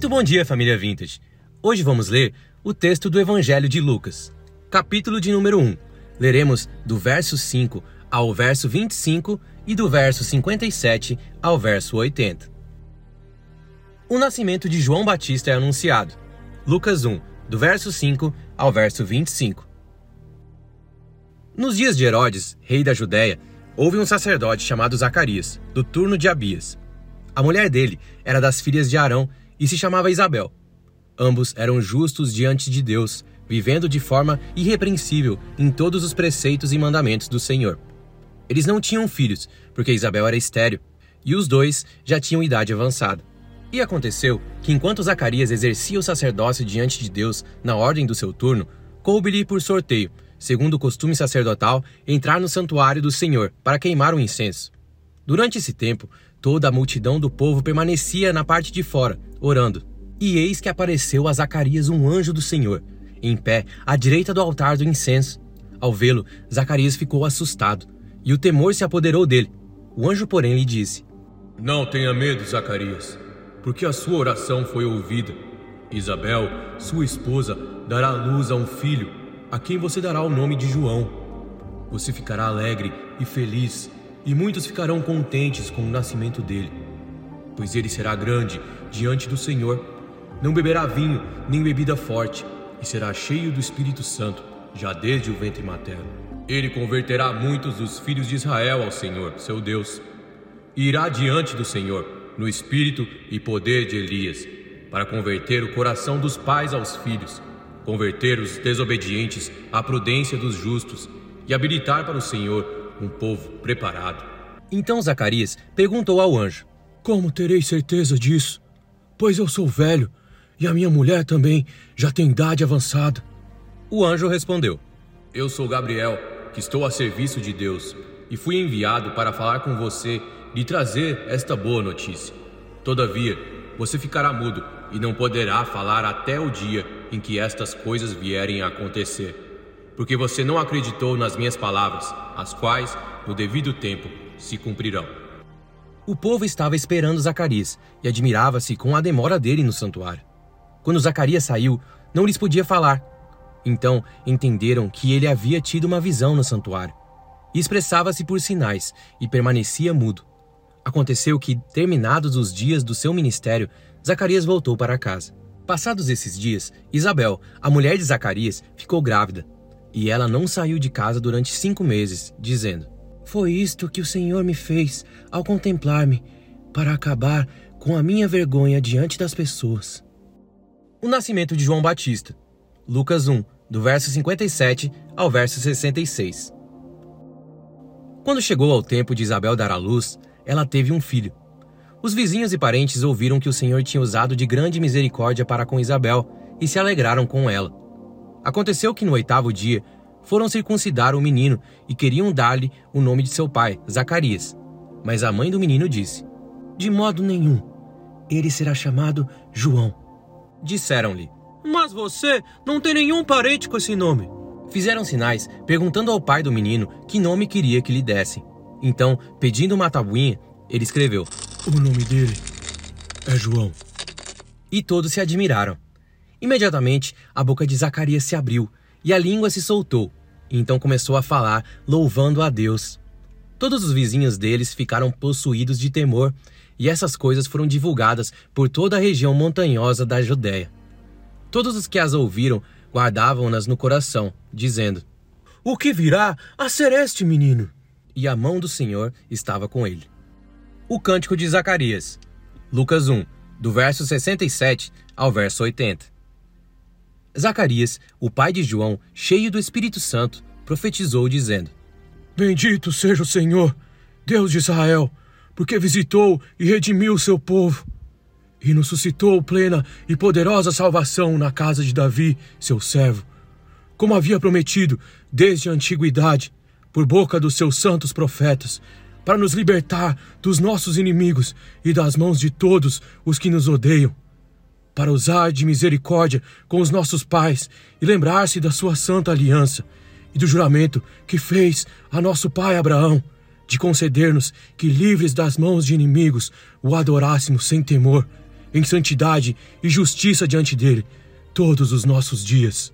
Muito bom dia, família Vintage. Hoje vamos ler o texto do Evangelho de Lucas, capítulo de número 1. Leremos do verso 5 ao verso 25 e do verso 57 ao verso 80. O nascimento de João Batista é anunciado. Lucas 1, do verso 5 ao verso 25. Nos dias de Herodes, rei da Judéia, houve um sacerdote chamado Zacarias, do turno de Abias. A mulher dele era das filhas de Arão e se chamava Isabel. Ambos eram justos diante de Deus, vivendo de forma irrepreensível em todos os preceitos e mandamentos do Senhor. Eles não tinham filhos, porque Isabel era estéril, e os dois já tinham idade avançada. E aconteceu que enquanto Zacarias exercia o sacerdócio diante de Deus na ordem do seu turno, coube-lhe por sorteio, segundo o costume sacerdotal, entrar no santuário do Senhor para queimar o incenso. Durante esse tempo, toda a multidão do povo permanecia na parte de fora, orando. E eis que apareceu a Zacarias um anjo do Senhor, em pé à direita do altar do incenso. Ao vê-lo, Zacarias ficou assustado, e o temor se apoderou dele. O anjo, porém, lhe disse: Não tenha medo, Zacarias, porque a sua oração foi ouvida. Isabel, sua esposa, dará luz a um filho, a quem você dará o nome de João. Você ficará alegre e feliz, e muitos ficarão contentes com o nascimento dele, pois ele será grande diante do Senhor não beberá vinho nem bebida forte, e será cheio do Espírito Santo, já desde o ventre materno. Ele converterá muitos dos filhos de Israel ao Senhor, seu Deus, e irá diante do Senhor, no espírito e poder de Elias, para converter o coração dos pais aos filhos, converter os desobedientes à prudência dos justos e habilitar para o Senhor um povo preparado. Então Zacarias perguntou ao anjo: Como terei certeza disso? Pois eu sou velho e a minha mulher também já tem idade avançada. O anjo respondeu: Eu sou Gabriel, que estou a serviço de Deus, e fui enviado para falar com você e trazer esta boa notícia. Todavia, você ficará mudo e não poderá falar até o dia em que estas coisas vierem a acontecer, porque você não acreditou nas minhas palavras, as quais, no devido tempo, se cumprirão. O povo estava esperando Zacarias e admirava-se com a demora dele no santuário. Quando Zacarias saiu, não lhes podia falar. Então entenderam que ele havia tido uma visão no santuário. E expressava-se por sinais e permanecia mudo. Aconteceu que, terminados os dias do seu ministério, Zacarias voltou para casa. Passados esses dias, Isabel, a mulher de Zacarias, ficou grávida. E ela não saiu de casa durante cinco meses, dizendo: Foi isto que o Senhor me fez ao contemplar-me, para acabar com a minha vergonha diante das pessoas o nascimento de João Batista. Lucas 1, do verso 57 ao verso 66. Quando chegou ao tempo de Isabel dar à luz, ela teve um filho. Os vizinhos e parentes ouviram que o Senhor tinha usado de grande misericórdia para com Isabel e se alegraram com ela. Aconteceu que no oitavo dia foram circuncidar o menino e queriam dar-lhe o nome de seu pai, Zacarias. Mas a mãe do menino disse: De modo nenhum, ele será chamado João. Disseram-lhe: Mas você não tem nenhum parente com esse nome. Fizeram sinais, perguntando ao pai do menino que nome queria que lhe dessem. Então, pedindo uma tabuinha, ele escreveu: O nome dele é João. E todos se admiraram. Imediatamente, a boca de Zacarias se abriu e a língua se soltou. Então começou a falar, louvando a Deus. Todos os vizinhos deles ficaram possuídos de temor e essas coisas foram divulgadas por toda a região montanhosa da Judéia. Todos os que as ouviram guardavam-nas no coração, dizendo: O que virá a ser este menino? E a mão do Senhor estava com ele. O cântico de Zacarias, Lucas 1, do verso 67 ao verso 80. Zacarias, o pai de João, cheio do Espírito Santo, profetizou, dizendo: Bendito seja o Senhor, Deus de Israel porque visitou e redimiu o seu povo, e nos suscitou plena e poderosa salvação na casa de Davi, seu servo, como havia prometido desde a antiguidade, por boca dos seus santos profetas, para nos libertar dos nossos inimigos e das mãos de todos os que nos odeiam, para usar de misericórdia com os nossos pais e lembrar-se da sua santa aliança e do juramento que fez a nosso pai Abraão de conceder-nos que, livres das mãos de inimigos, o adorássemos sem temor, em santidade e justiça diante dele, todos os nossos dias.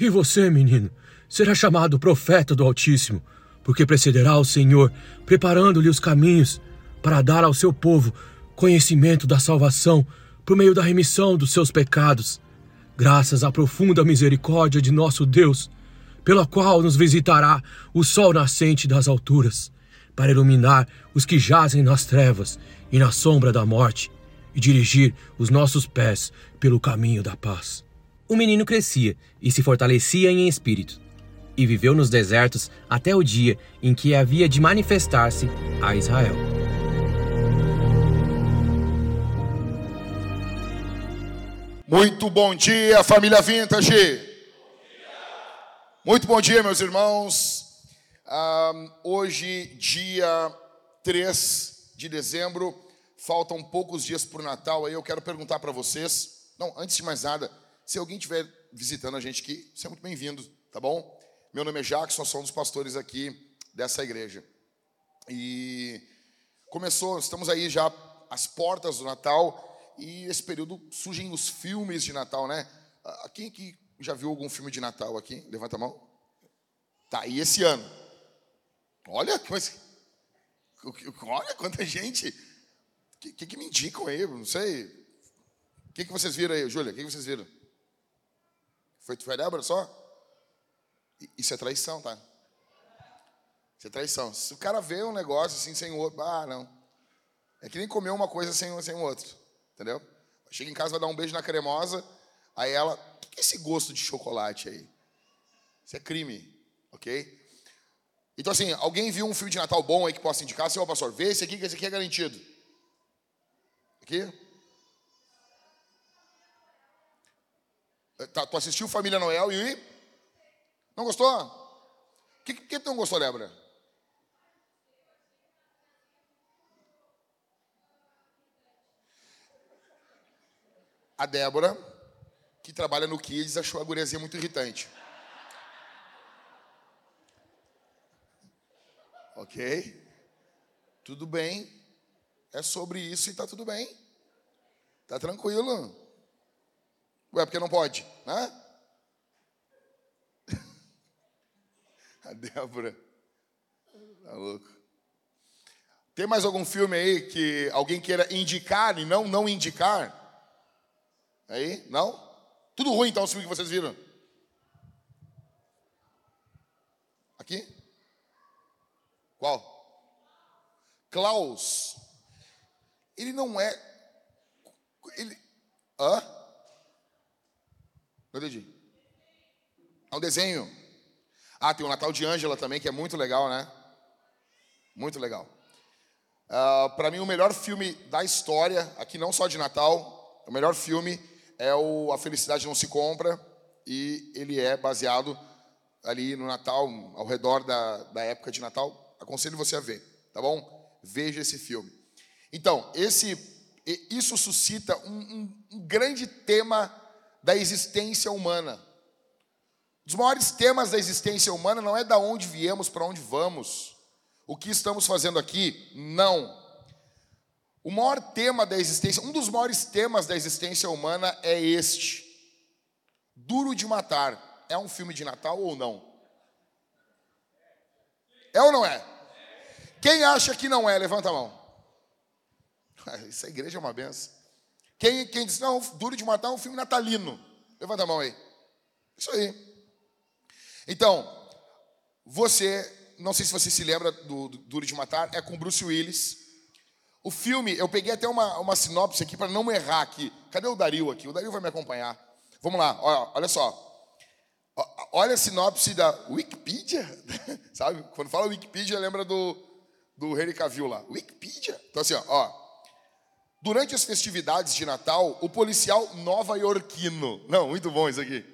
E você, menino, será chamado profeta do Altíssimo, porque precederá o Senhor, preparando-lhe os caminhos para dar ao seu povo conhecimento da salvação por meio da remissão dos seus pecados, graças à profunda misericórdia de nosso Deus, pela qual nos visitará o sol nascente das alturas para iluminar os que jazem nas trevas e na sombra da morte e dirigir os nossos pés pelo caminho da paz. O menino crescia e se fortalecia em espírito, e viveu nos desertos até o dia em que havia de manifestar-se a Israel. Muito bom dia, família Vintage! Muito bom dia, meus irmãos. Hoje, dia 3 de dezembro, faltam poucos dias para o Natal. Aí eu quero perguntar para vocês. Não, antes de mais nada, se alguém estiver visitando a gente aqui, é muito bem-vindo, tá bom? Meu nome é Jackson, sou um dos pastores aqui dessa igreja. E começou, estamos aí já às portas do Natal e esse período surgem os filmes de Natal, né? Ah, quem aqui já viu algum filme de Natal aqui? Levanta a mão. Tá, e esse ano? Olha, mas, olha quanta gente. O que, que, que, me indicam aí? Não sei. O que, que vocês viram aí, Júlia? O que, que vocês viram? Foi, foi Débora só? Isso é traição, tá? Isso é traição. Se o cara vê um negócio assim sem o outro, ah, não. É que nem comer uma coisa sem, sem o outro. Entendeu? Chega em casa, vai dar um beijo na cremosa, aí ela, o que é esse gosto de chocolate aí? Isso é crime, ok? Então, assim, alguém viu um filme de Natal bom aí que possa indicar? Senhor pastor, vê esse aqui, que esse aqui é garantido. Aqui? Tá, tu assistiu Família Noel e. Não gostou? O que, que tu não gostou, Débora? A Débora, que trabalha no Kids, achou a guriazinha muito irritante. Ok? Tudo bem. É sobre isso e está tudo bem. Tá tranquilo. Ué, porque não pode, né? A Débora. Tá louco. Tem mais algum filme aí que alguém queira indicar e não não indicar? Aí? Não? Tudo ruim então os filmes que vocês viram? Aqui? Qual? Klaus. Ele não é. Ele. Hã? Não entendi. É um desenho. Ah, tem o Natal de Ângela também, que é muito legal, né? Muito legal. Uh, Para mim, o melhor filme da história, aqui não só de Natal, o melhor filme é o A Felicidade Não Se Compra, e ele é baseado ali no Natal, ao redor da, da época de Natal. Aconselho você a ver, tá bom? Veja esse filme. Então, esse, isso suscita um, um, um grande tema da existência humana. Um dos maiores temas da existência humana não é da onde viemos, para onde vamos, o que estamos fazendo aqui, não. O maior tema da existência, um dos maiores temas da existência humana é este: Duro de Matar. É um filme de Natal ou não? É ou não é? Quem acha que não é, levanta a mão. Essa igreja é uma benção. Quem, quem diz, não, Duro de Matar é um filme natalino. Levanta a mão aí. Isso aí. Então, você, não sei se você se lembra do, do Duro de Matar, é com Bruce Willis. O filme, eu peguei até uma, uma sinopse aqui para não errar aqui. Cadê o Dario aqui? O Dario vai me acompanhar. Vamos lá, olha, olha só. Olha a sinopse da Wikipedia, sabe? Quando fala Wikipedia, lembra do, do Henry Cavill lá. Wikipedia. Então assim, ó, ó, Durante as festividades de Natal, o policial nova-iorquino. Não, muito bom isso aqui.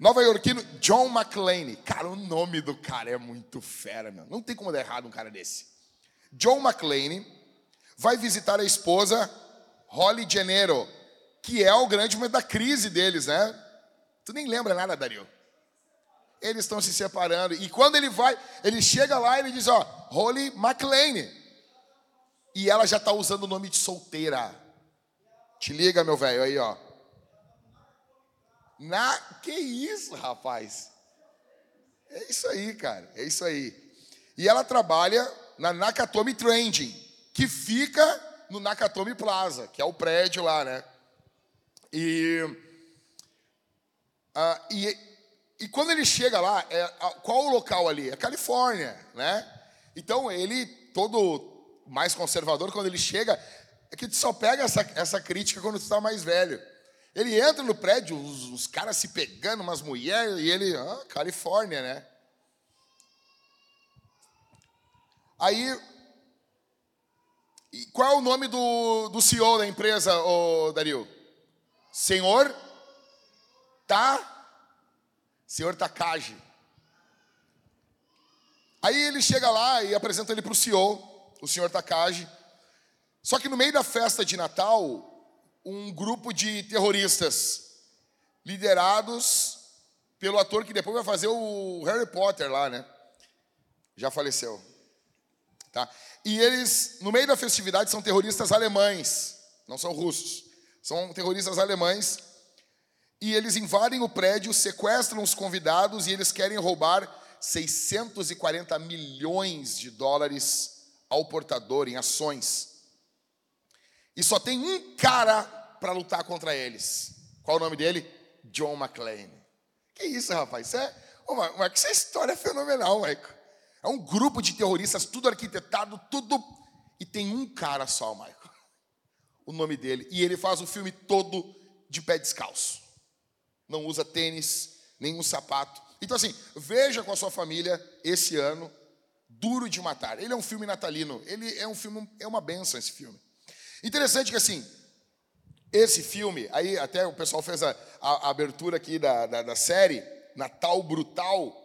Nova-iorquino John McClane. Cara, o nome do cara é muito fera, meu. Não tem como dar errado um cara desse. John McClane vai visitar a esposa Holly Janeiro que é o grande momento da crise deles, né? Tu nem lembra nada, Dario. Eles estão se separando. E quando ele vai, ele chega lá e ele diz, ó, Holly McLean. E ela já está usando o nome de solteira. Te liga, meu velho, aí, ó. Na... Que isso, rapaz? É isso aí, cara. É isso aí. E ela trabalha na Nakatomi Trending, que fica no Nakatomi Plaza, que é o prédio lá, né? E, uh, e, e quando ele chega lá, é, qual o local ali? É Califórnia, né? Então ele, todo mais conservador, quando ele chega, é que tu só pega essa, essa crítica quando tu está mais velho. Ele entra no prédio, os, os caras se pegando, umas mulheres, e ele, ah, Califórnia, né? Aí qual é o nome do, do CEO da empresa, ô Dario? Senhor Tá? Senhor Takagi. Aí ele chega lá e apresenta ele para o CEO, o senhor Takagi. Só que no meio da festa de Natal, um grupo de terroristas, liderados pelo ator que depois vai fazer o Harry Potter lá, né? Já faleceu. Tá? E eles, no meio da festividade, são terroristas alemães, não são russos, são terroristas alemães. E eles invadem o prédio, sequestram os convidados e eles querem roubar 640 milhões de dólares ao portador em ações. E só tem um cara para lutar contra eles. Qual o nome dele? John McClane. Que isso, rapaz? Isso é, Marco, isso é história fenomenal, Michael. É um grupo de terroristas, tudo arquitetado, tudo. E tem um cara só, Michael. O nome dele. E ele faz o filme todo de pé descalço. Não usa tênis, nenhum sapato. Então, assim, veja com a sua família esse ano, Duro de Matar. Ele é um filme natalino. Ele é um filme, é uma benção esse filme. Interessante que, assim, esse filme, aí até o pessoal fez a, a, abertura aqui da, da, da série, Natal Brutal.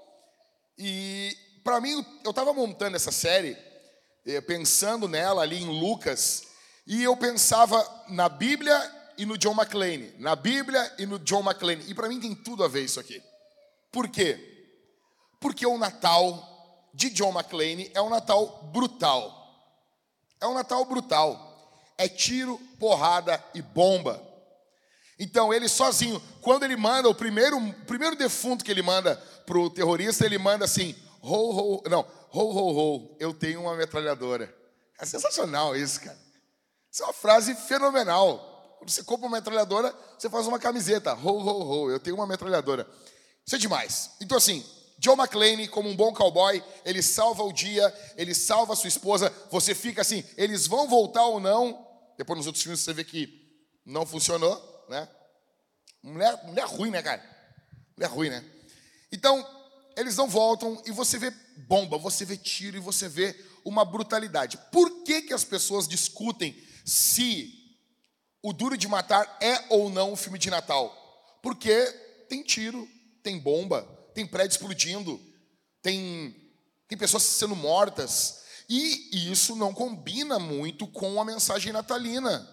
E para mim, eu estava montando essa série, eh, pensando nela ali em Lucas, e eu pensava na Bíblia e no John McClane, na Bíblia e no John McClane. E para mim tem tudo a ver isso aqui. Por quê? Porque o Natal de John McClane é um Natal brutal. É um Natal brutal. É tiro, porrada e bomba. Então ele sozinho, quando ele manda o primeiro, o primeiro defunto que ele manda para o terrorista, ele manda assim: Ho, ho, não, ho, ho, ho, eu tenho uma metralhadora. É sensacional isso, cara. Isso é uma frase fenomenal. Quando você compra uma metralhadora, você faz uma camiseta. Ho, ho, ho, eu tenho uma metralhadora. Isso é demais. Então, assim, John McClane, como um bom cowboy, ele salva o dia, ele salva a sua esposa. Você fica assim, eles vão voltar ou não? Depois nos outros filmes você vê que não funcionou, né? Mulher, mulher ruim, né, cara? Mulher ruim, né? Então, eles não voltam e você vê bomba, você vê tiro e você vê uma brutalidade. Por que, que as pessoas discutem se o Duro de Matar é ou não um filme de Natal? Porque tem tiro, tem bomba, tem prédio explodindo, tem, tem pessoas sendo mortas. E isso não combina muito com a mensagem natalina.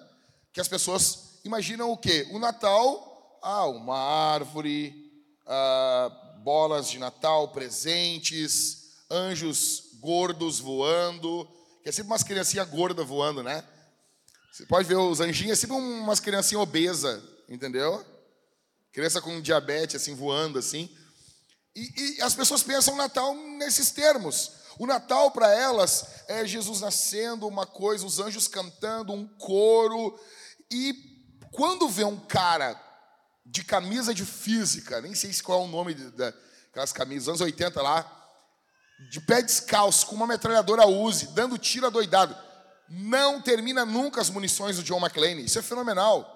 Que as pessoas imaginam o quê? O Natal, ah, uma árvore, ah, bolas de Natal, presentes, anjos gordos voando, que é sempre umas criancinhas gordas voando, né? Você pode ver os anjinhos, é sempre umas criancinhas obesas, entendeu? Criança com diabetes, assim, voando, assim. E, e as pessoas pensam o Natal nesses termos. O Natal para elas é Jesus nascendo, uma coisa, os anjos cantando, um coro. E quando vê um cara de camisa de física, nem sei qual é o nome daquelas camisas, anos 80 lá, de pé descalço, com uma metralhadora Uzi, dando tiro adoidado. Não termina nunca as munições do John McClane. Isso é fenomenal.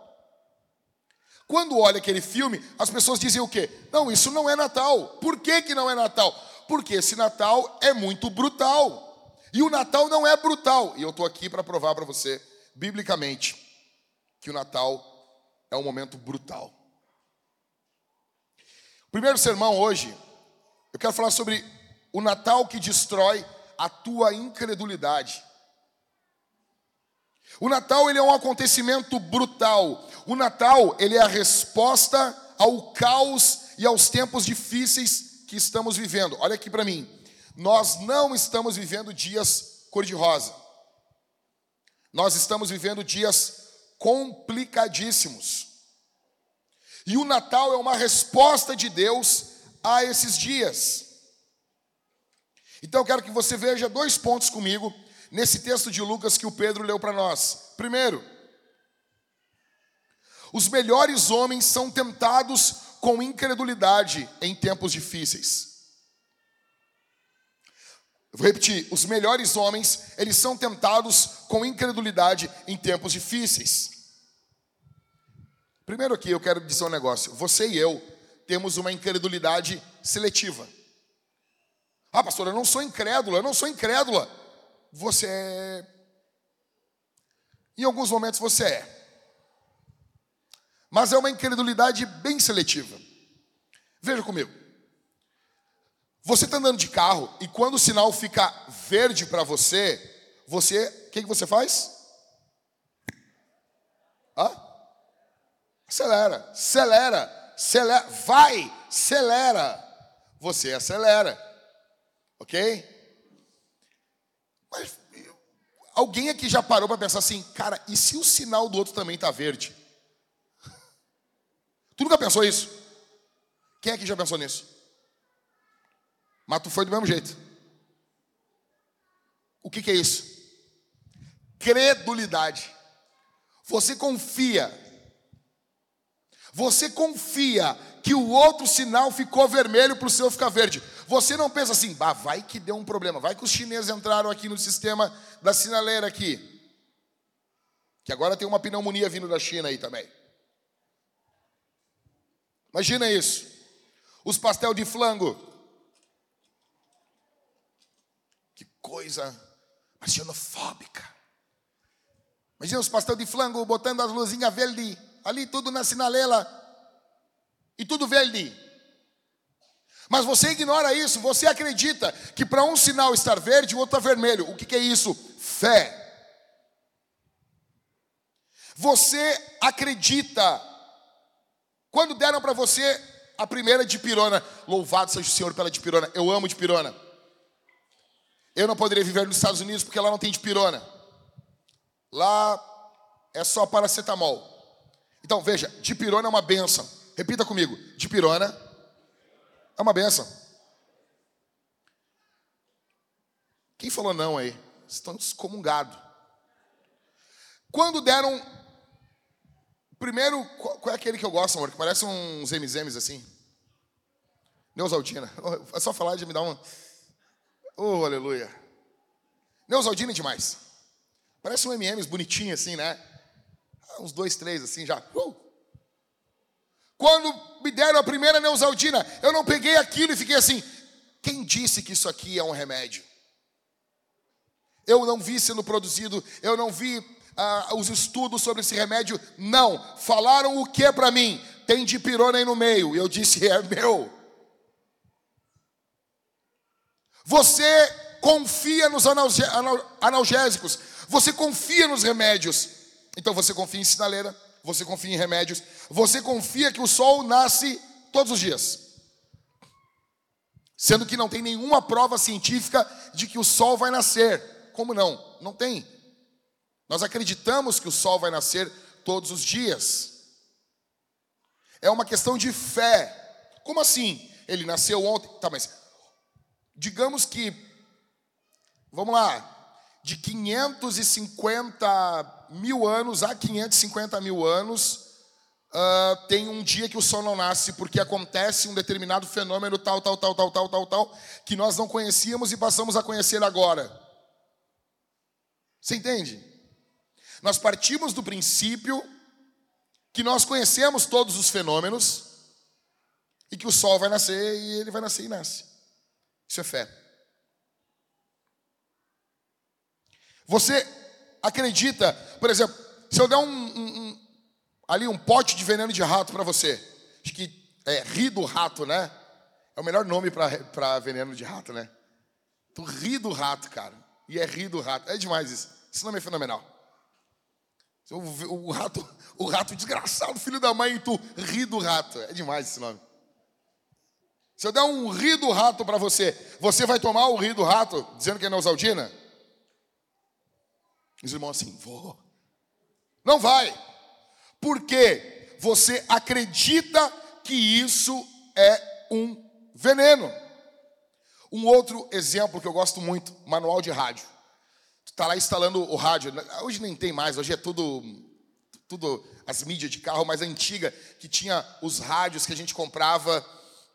Quando olha aquele filme, as pessoas dizem o quê? Não, isso não é Natal. Por que, que não é Natal? Porque esse Natal é muito brutal. E o Natal não é brutal. E eu estou aqui para provar para você, biblicamente, que o Natal é um momento brutal. Primeiro sermão hoje, eu quero falar sobre o Natal que destrói a tua incredulidade. O Natal ele é um acontecimento brutal. O Natal ele é a resposta ao caos e aos tempos difíceis que estamos vivendo. Olha aqui para mim. Nós não estamos vivendo dias cor-de-rosa. Nós estamos vivendo dias complicadíssimos. E o Natal é uma resposta de Deus a esses dias. Então eu quero que você veja dois pontos comigo nesse texto de Lucas que o Pedro leu para nós. Primeiro, os melhores homens são tentados com incredulidade em tempos difíceis. Vou repetir, os melhores homens, eles são tentados com incredulidade em tempos difíceis. Primeiro aqui eu quero dizer um negócio. Você e eu temos uma incredulidade seletiva. Ah, pastor, eu não sou incrédula, eu não sou incrédula. Você é. Em alguns momentos você é. Mas é uma incredulidade bem seletiva. Veja comigo. Você está andando de carro e quando o sinal fica verde para você, você, o que, que você faz? Hã? Acelera, acelera, acelera, vai, acelera. Você acelera, ok? Mas alguém aqui já parou para pensar assim, cara, e se o sinal do outro também está verde? Tu nunca pensou isso? Quem aqui já pensou nisso? Mas tu foi do mesmo jeito. O que, que é isso? Credulidade. Você confia você confia que o outro sinal ficou vermelho para o seu ficar verde. Você não pensa assim, bah, vai que deu um problema, vai que os chineses entraram aqui no sistema da sinaleira aqui. Que agora tem uma pneumonia vindo da China aí também. Imagina isso. Os pastel de flango. Que coisa xenofóbica. Imagina os pastel de flango botando as luzinhas verdes ali tudo na sinalela e tudo verde. Mas você ignora isso, você acredita que para um sinal estar verde, o outro está vermelho. O que, que é isso? Fé. Você acredita. Quando deram para você a primeira de pirona, louvado seja o Senhor pela de pirona. Eu amo de pirona. Eu não poderia viver nos Estados Unidos porque lá não tem de pirona. Lá é só paracetamol. Então, veja, dipirona é uma benção. Repita comigo: dipirona é uma benção. Quem falou não aí? Estão excomungados. Quando deram. Primeiro, qual é aquele que eu gosto, amor? Que parece uns MZMs assim. Neusaldina. É só falar de me dar uma. Oh, aleluia. Neusaldina é demais. Parece um MMs bonitinho assim, né? Uns dois, três assim já. Uh! Quando me deram a primeira Neusaldina, eu não peguei aquilo e fiquei assim: quem disse que isso aqui é um remédio? Eu não vi sendo produzido, eu não vi ah, os estudos sobre esse remédio. Não, falaram o que para mim? Tem dipirona aí no meio. Eu disse: é meu. Você confia nos analgésicos, você confia nos remédios, então você confia em sinaleira, você confia em remédios, você confia que o sol nasce todos os dias. Sendo que não tem nenhuma prova científica de que o sol vai nascer. Como não? Não tem. Nós acreditamos que o sol vai nascer todos os dias. É uma questão de fé. Como assim? Ele nasceu ontem. Tá, mas digamos que, vamos lá, de 550 mil anos a 550 mil anos, uh, tem um dia que o sol não nasce, porque acontece um determinado fenômeno tal, tal, tal, tal, tal, tal, tal, que nós não conhecíamos e passamos a conhecer agora. Você entende? Nós partimos do princípio que nós conhecemos todos os fenômenos e que o sol vai nascer e ele vai nascer e nasce. Isso é fé. Você acredita, por exemplo, se eu der um, um, um ali um pote de veneno de rato para você, acho que é ri do rato, né? É o melhor nome para veneno de rato, né? Tu ri do rato, cara. E é ri do rato. É demais isso. Esse nome é fenomenal. O, o rato, o rato desgraçado, filho da mãe, e tu ri do rato. É demais esse nome. Se eu der um ri do rato para você, você vai tomar o ri do rato dizendo que é Neusaldina? Os irmãos assim, vou. Não vai. Porque você acredita que isso é um veneno. Um outro exemplo que eu gosto muito, manual de rádio. Tu tá lá instalando o rádio. Hoje nem tem mais, hoje é tudo tudo as mídias de carro mais antiga que tinha os rádios que a gente comprava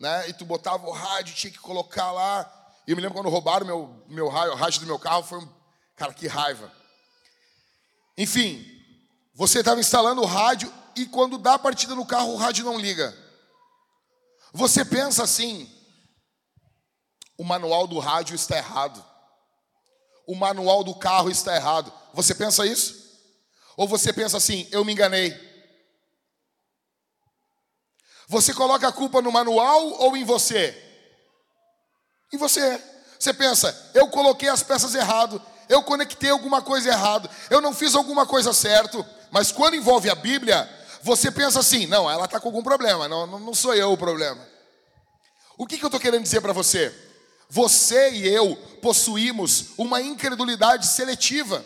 né? E tu botava o rádio, tinha que colocar lá. E eu me lembro quando roubaram meu, meu rádio, o rádio do meu carro, foi um. Cara, que raiva. Enfim, você estava instalando o rádio e quando dá a partida no carro, o rádio não liga. Você pensa assim: o manual do rádio está errado. O manual do carro está errado. Você pensa isso? Ou você pensa assim: eu me enganei? Você coloca a culpa no manual ou em você? Em você. Você pensa, eu coloquei as peças errado, eu conectei alguma coisa errado, eu não fiz alguma coisa certo, mas quando envolve a Bíblia, você pensa assim, não, ela está com algum problema, não, não sou eu o problema. O que, que eu estou querendo dizer para você? Você e eu possuímos uma incredulidade seletiva.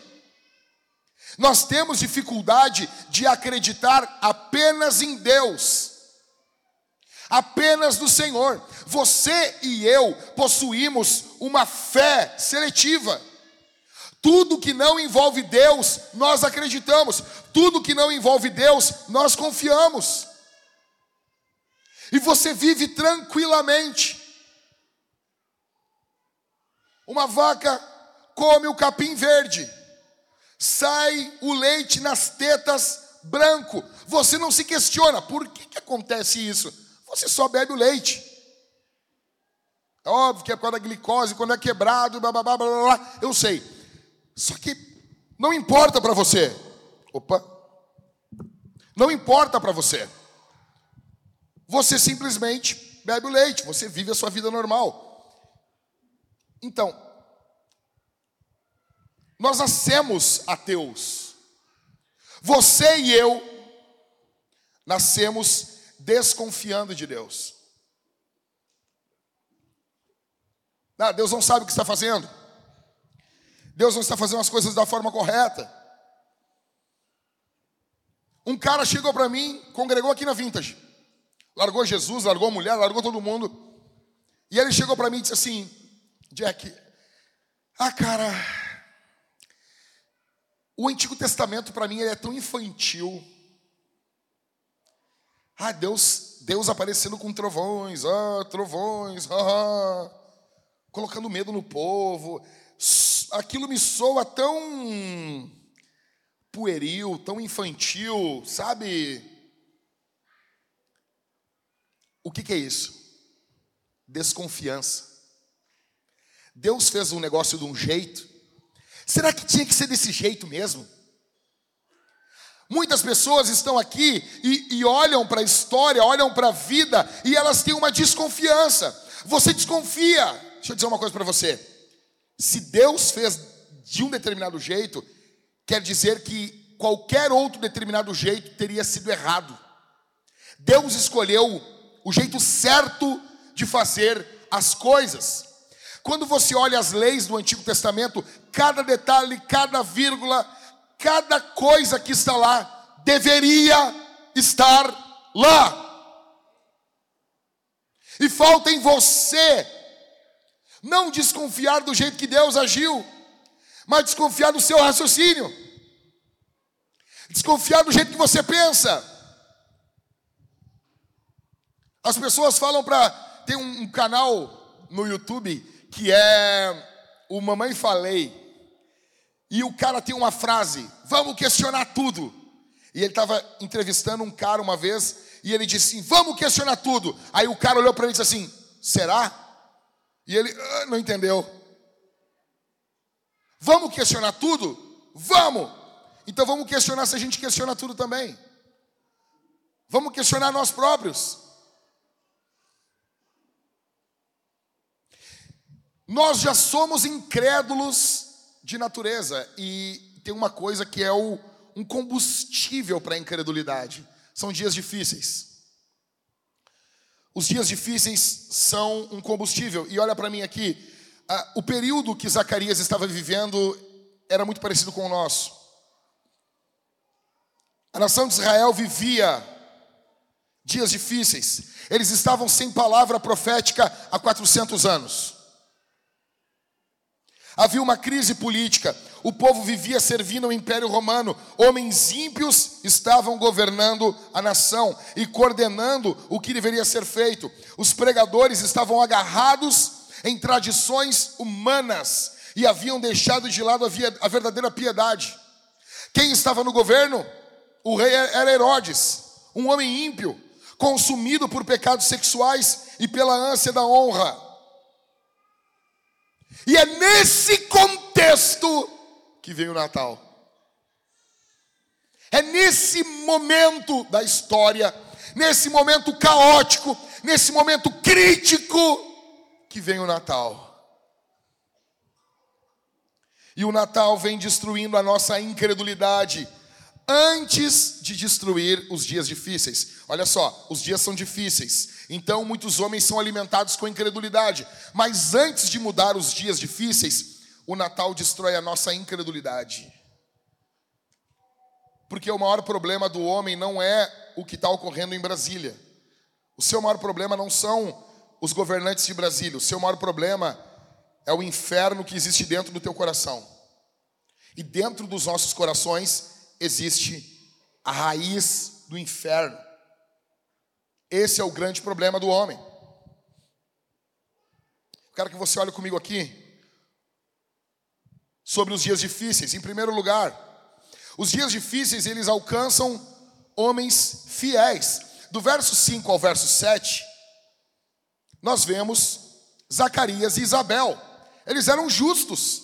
Nós temos dificuldade de acreditar apenas em Deus apenas do Senhor. Você e eu possuímos uma fé seletiva. Tudo que não envolve Deus, nós acreditamos. Tudo que não envolve Deus, nós confiamos. E você vive tranquilamente. Uma vaca come o capim verde, sai o leite nas tetas branco. Você não se questiona por que, que acontece isso? você só bebe o leite. É óbvio que é por causa da glicose, quando é quebrado, blá, blá, blá, blá, blá, eu sei. Só que não importa para você. Opa. Não importa para você. Você simplesmente bebe o leite, você vive a sua vida normal. Então, nós nascemos ateus. Você e eu nascemos desconfiando de Deus. Ah, Deus não sabe o que está fazendo. Deus não está fazendo as coisas da forma correta. Um cara chegou para mim, congregou aqui na Vintage. Largou Jesus, largou a mulher, largou todo mundo. E ele chegou para mim e disse assim: Jack, ah, cara, o Antigo Testamento para mim é tão infantil. Ah, Deus, Deus aparecendo com trovões, ah, trovões, ah, ah, colocando medo no povo. Aquilo me soa tão pueril, tão infantil, sabe? O que, que é isso? Desconfiança. Deus fez um negócio de um jeito. Será que tinha que ser desse jeito mesmo? Muitas pessoas estão aqui e, e olham para a história, olham para a vida e elas têm uma desconfiança. Você desconfia. Deixa eu dizer uma coisa para você. Se Deus fez de um determinado jeito, quer dizer que qualquer outro determinado jeito teria sido errado. Deus escolheu o jeito certo de fazer as coisas. Quando você olha as leis do Antigo Testamento, cada detalhe, cada vírgula, cada coisa que está lá deveria estar lá. E falta em você não desconfiar do jeito que Deus agiu, mas desconfiar do seu raciocínio, desconfiar do jeito que você pensa. As pessoas falam para. Tem um, um canal no YouTube que é o Mamãe Falei. E o cara tem uma frase: vamos questionar tudo. E ele estava entrevistando um cara uma vez e ele disse assim: vamos questionar tudo. Aí o cara olhou para ele e disse assim: será? E ele ah, não entendeu. Vamos questionar tudo? Vamos! Então vamos questionar se a gente questiona tudo também. Vamos questionar nós próprios. Nós já somos incrédulos de natureza. E tem uma coisa que é o, um combustível para a incredulidade. São dias difíceis. Os dias difíceis são um combustível. E olha para mim aqui, o período que Zacarias estava vivendo era muito parecido com o nosso. A nação de Israel vivia dias difíceis. Eles estavam sem palavra profética há 400 anos. Havia uma crise política. O povo vivia servindo ao Império Romano. Homens ímpios estavam governando a nação e coordenando o que deveria ser feito. Os pregadores estavam agarrados em tradições humanas e haviam deixado de lado a verdadeira piedade. Quem estava no governo? O rei era Herodes, um homem ímpio, consumido por pecados sexuais e pela ânsia da honra. E é nesse contexto que veio o Natal. É nesse momento da história, nesse momento caótico, nesse momento crítico, que vem o Natal. E o Natal vem destruindo a nossa incredulidade antes de destruir os dias difíceis. Olha só, os dias são difíceis, então muitos homens são alimentados com incredulidade. Mas antes de mudar os dias difíceis, o Natal destrói a nossa incredulidade. Porque o maior problema do homem não é o que está ocorrendo em Brasília. O seu maior problema não são os governantes de Brasília. O seu maior problema é o inferno que existe dentro do teu coração. E dentro dos nossos corações existe a raiz do inferno. Esse é o grande problema do homem. Quero que você olhe comigo aqui sobre os dias difíceis. Em primeiro lugar, os dias difíceis eles alcançam homens fiéis. Do verso 5 ao verso 7, nós vemos Zacarias e Isabel. Eles eram justos.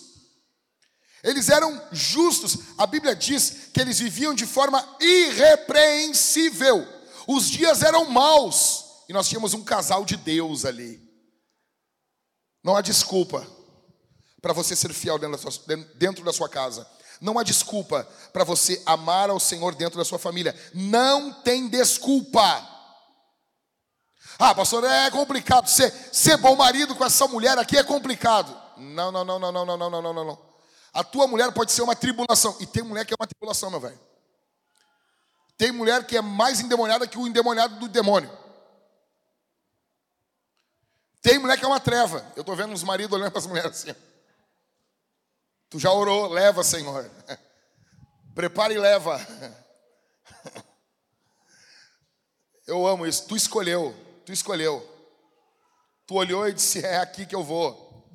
Eles eram justos. A Bíblia diz que eles viviam de forma irrepreensível. Os dias eram maus. E nós tínhamos um casal de Deus ali. Não há desculpa para você ser fiel dentro da, sua, dentro da sua casa. Não há desculpa para você amar ao Senhor dentro da sua família. Não tem desculpa. Ah, pastor, é complicado. Ser, ser bom marido com essa mulher aqui é complicado. Não, não, não, não, não, não, não, não, não, não. A tua mulher pode ser uma tribulação. E tem mulher que é uma tribulação, meu velho. Tem mulher que é mais endemoniada que o endemoniado do demônio. Tem mulher que é uma treva. Eu estou vendo os maridos olhando para as mulheres assim. Tu já orou, leva, Senhor. Prepara e leva. Eu amo isso. Tu escolheu tu escolheu. Tu olhou e disse: É aqui que eu vou.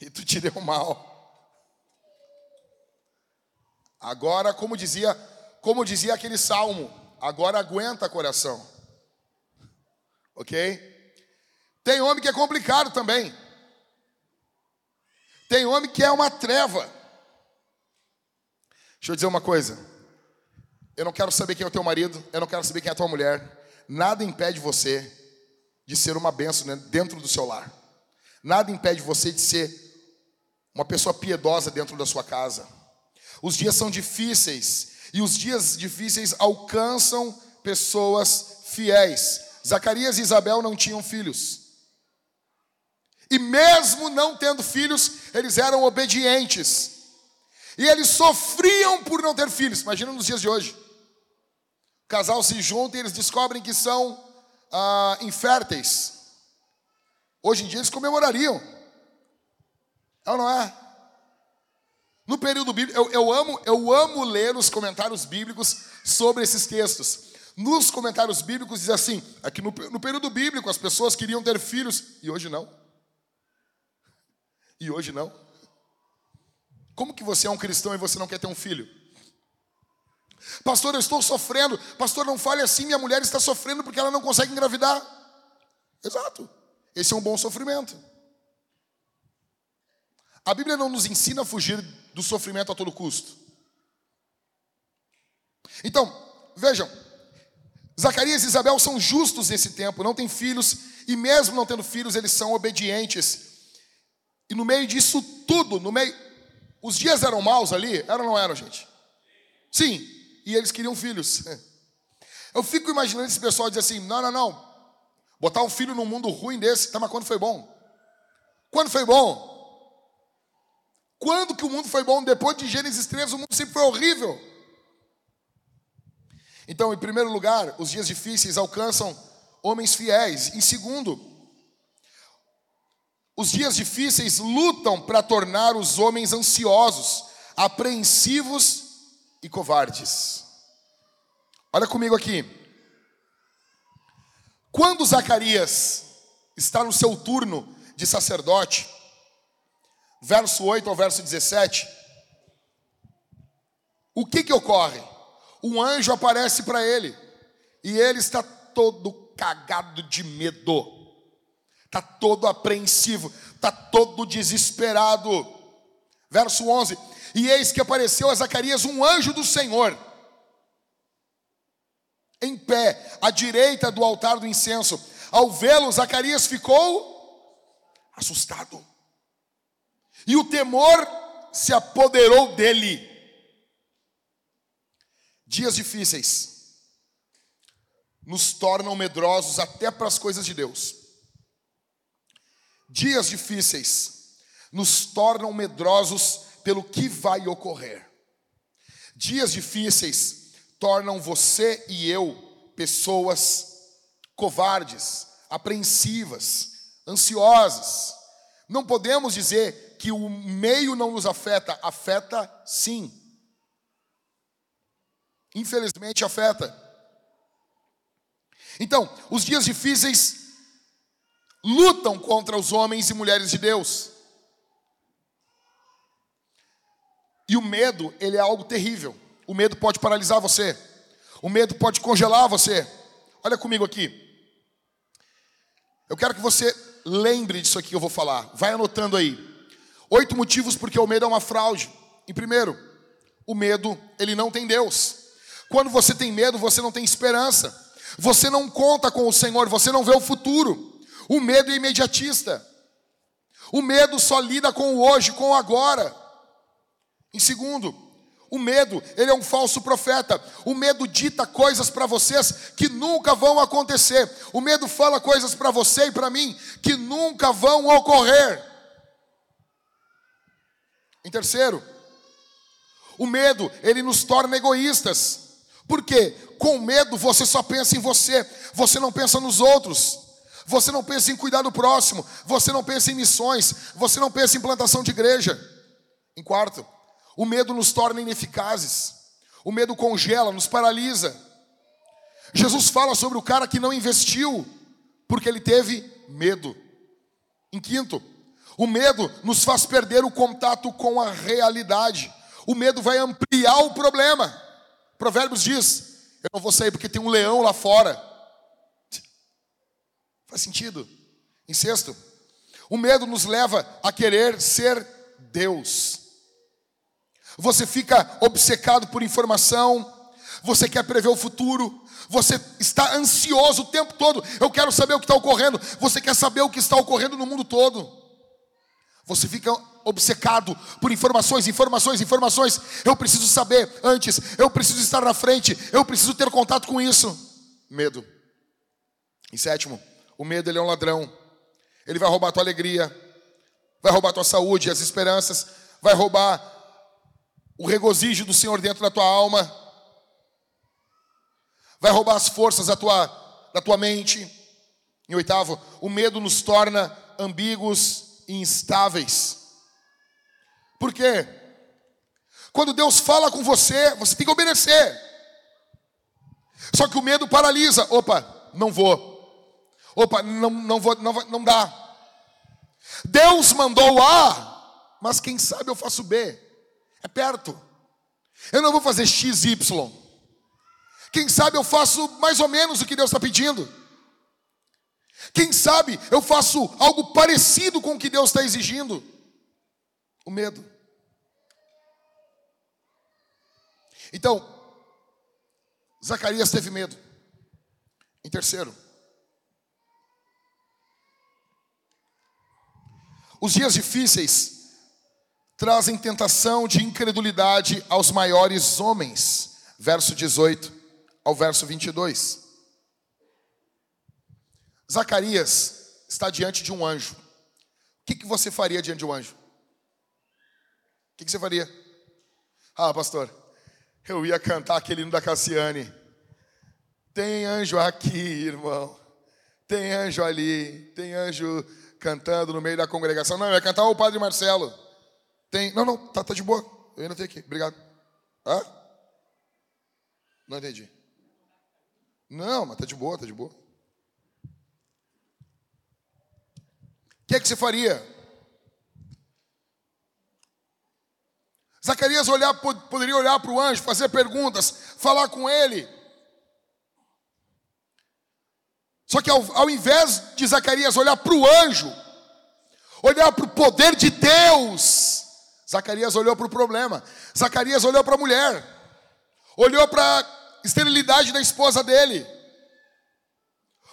E tu te deu mal. Agora, como dizia, como dizia aquele salmo, agora aguenta coração. OK? Tem homem que é complicado também. Tem homem que é uma treva. Deixa eu dizer uma coisa. Eu não quero saber quem é o teu marido, eu não quero saber quem é a tua mulher. Nada impede você de ser uma benção né, dentro do seu lar. Nada impede você de ser uma pessoa piedosa dentro da sua casa. Os dias são difíceis e os dias difíceis alcançam pessoas fiéis. Zacarias e Isabel não tinham filhos. E mesmo não tendo filhos, eles eram obedientes. E eles sofriam por não ter filhos. Imagina nos dias de hoje. O casal se junta e eles descobrem que são ah, inférteis. Hoje em dia eles comemorariam. É ou não é? No período bíblico, eu, eu, amo, eu amo ler os comentários bíblicos sobre esses textos. Nos comentários bíblicos diz assim: aqui no, no período bíblico as pessoas queriam ter filhos e hoje não. E hoje não. Como que você é um cristão e você não quer ter um filho? Pastor, eu estou sofrendo. Pastor, não fale assim, minha mulher está sofrendo porque ela não consegue engravidar. Exato. Esse é um bom sofrimento. A Bíblia não nos ensina a fugir do sofrimento a todo custo. Então, vejam, Zacarias e Isabel são justos nesse tempo, não têm filhos, e mesmo não tendo filhos, eles são obedientes. E no meio disso tudo, no meio. Os dias eram maus ali? Eram ou não eram, gente? Sim, e eles queriam filhos. Eu fico imaginando esse pessoal dizer assim: não, não, não. Botar um filho num mundo ruim desse, tá, mas quando foi bom? Quando foi bom? Quando que o mundo foi bom? Depois de Gênesis 3, o mundo sempre foi horrível. Então, em primeiro lugar, os dias difíceis alcançam homens fiéis. Em segundo, os dias difíceis lutam para tornar os homens ansiosos, apreensivos e covardes. Olha comigo aqui. Quando Zacarias está no seu turno de sacerdote, verso 8 ao verso 17, o que que ocorre? Um anjo aparece para ele e ele está todo cagado de medo, está todo apreensivo, está todo desesperado. Verso 11: E eis que apareceu a Zacarias um anjo do Senhor, em pé, à direita do altar do incenso. Ao vê-lo, Zacarias ficou assustado, e o temor se apoderou dele. Dias difíceis nos tornam medrosos até para as coisas de Deus. Dias difíceis nos tornam medrosos pelo que vai ocorrer. Dias difíceis tornam você e eu pessoas covardes, apreensivas, ansiosas. Não podemos dizer que o meio não nos afeta, afeta sim. Infelizmente afeta. Então, os dias difíceis lutam contra os homens e mulheres de Deus. E o medo, ele é algo terrível. O medo pode paralisar você. O medo pode congelar você. Olha comigo aqui. Eu quero que você lembre disso aqui que eu vou falar. Vai anotando aí. Oito motivos porque o medo é uma fraude. Em primeiro, o medo, ele não tem Deus. Quando você tem medo, você não tem esperança. Você não conta com o Senhor, você não vê o futuro. O medo é imediatista. O medo só lida com o hoje, com o agora. Em segundo, o medo, ele é um falso profeta. O medo dita coisas para vocês que nunca vão acontecer. O medo fala coisas para você e para mim que nunca vão ocorrer. Em terceiro, o medo, ele nos torna egoístas. Por quê? Com medo você só pensa em você, você não pensa nos outros. Você não pensa em cuidar do próximo, você não pensa em missões, você não pensa em plantação de igreja. Em quarto, o medo nos torna ineficazes. O medo congela, nos paralisa. Jesus fala sobre o cara que não investiu porque ele teve medo. Em quinto, o medo nos faz perder o contato com a realidade. O medo vai ampliar o problema. Provérbios diz: Eu não vou sair porque tem um leão lá fora. Faz sentido. Em sexto, o medo nos leva a querer ser Deus. Você fica obcecado por informação, você quer prever o futuro, você está ansioso o tempo todo. Eu quero saber o que está ocorrendo. Você quer saber o que está ocorrendo no mundo todo. Você fica obcecado por informações, informações, informações. Eu preciso saber antes, eu preciso estar na frente, eu preciso ter contato com isso. Medo. Em sétimo, o medo ele é um ladrão. Ele vai roubar a tua alegria, vai roubar a tua saúde, as esperanças, vai roubar o regozijo do Senhor dentro da tua alma, vai roubar as forças da tua, da tua mente. Em oitavo, o medo nos torna ambíguos instáveis. Por quê? Quando Deus fala com você, você tem que obedecer. Só que o medo paralisa. Opa, não vou. Opa, não, não vou, não, não dá. Deus mandou A, mas quem sabe eu faço B. É perto. Eu não vou fazer X, Y. Quem sabe eu faço mais ou menos o que Deus está pedindo. Quem sabe eu faço algo parecido com o que Deus está exigindo? O medo. Então, Zacarias teve medo. Em terceiro, os dias difíceis trazem tentação de incredulidade aos maiores homens, verso 18 ao verso 22. Zacarias está diante de um anjo. O que, que você faria diante de um anjo? O que, que você faria? Ah, pastor, eu ia cantar aquele hino da Cassiane. Tem anjo aqui, irmão. Tem anjo ali. Tem anjo cantando no meio da congregação. Não, ia cantar o Padre Marcelo. Tem. Não, não, tá, tá de boa. Eu ainda tenho aqui. Obrigado. Hã? Não entendi. Não, mas tá de boa, tá de boa. O que é que você faria? Zacarias olhar, poderia olhar para o anjo, fazer perguntas, falar com ele. Só que ao, ao invés de Zacarias olhar para o anjo, olhar para o poder de Deus, Zacarias olhou para o problema. Zacarias olhou para a mulher, olhou para a esterilidade da esposa dele.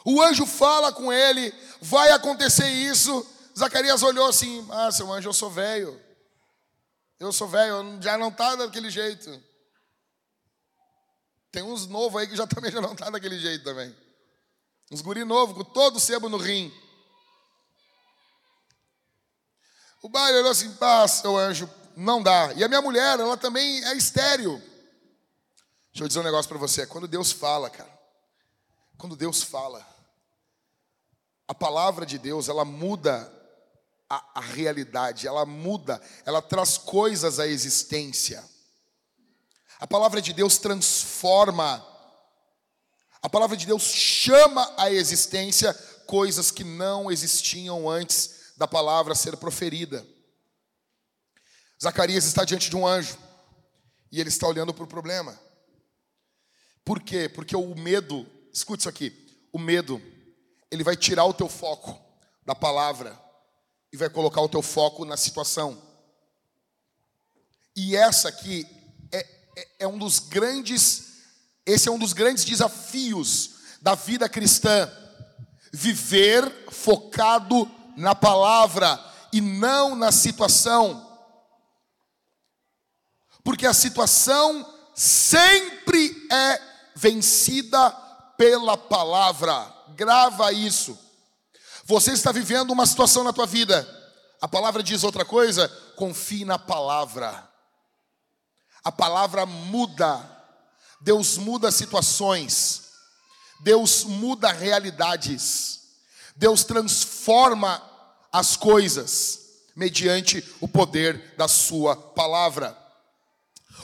O anjo fala com ele, vai acontecer isso. Zacarias olhou assim: Ah, seu anjo, eu sou velho. Eu sou velho, já não está daquele jeito. Tem uns novos aí que já também já não está daquele jeito também. Uns guri novo com todo o sebo no rim. O baile olhou assim, ah, seu anjo, não dá. E a minha mulher, ela também é estéreo. Deixa eu dizer um negócio para você. Quando Deus fala, cara, quando Deus fala, a palavra de Deus, ela muda a, a realidade, ela muda, ela traz coisas à existência. A palavra de Deus transforma, a palavra de Deus chama à existência coisas que não existiam antes da palavra ser proferida. Zacarias está diante de um anjo e ele está olhando para o problema. Por quê? Porque o medo, escute isso aqui, o medo, ele vai tirar o teu foco da palavra e vai colocar o teu foco na situação. E essa aqui é, é, é um dos grandes, esse é um dos grandes desafios da vida cristã. Viver focado na palavra e não na situação. Porque a situação sempre é vencida pela palavra. Grava isso. Você está vivendo uma situação na tua vida. A palavra diz outra coisa? Confie na palavra. A palavra muda. Deus muda situações. Deus muda realidades. Deus transforma as coisas mediante o poder da sua palavra.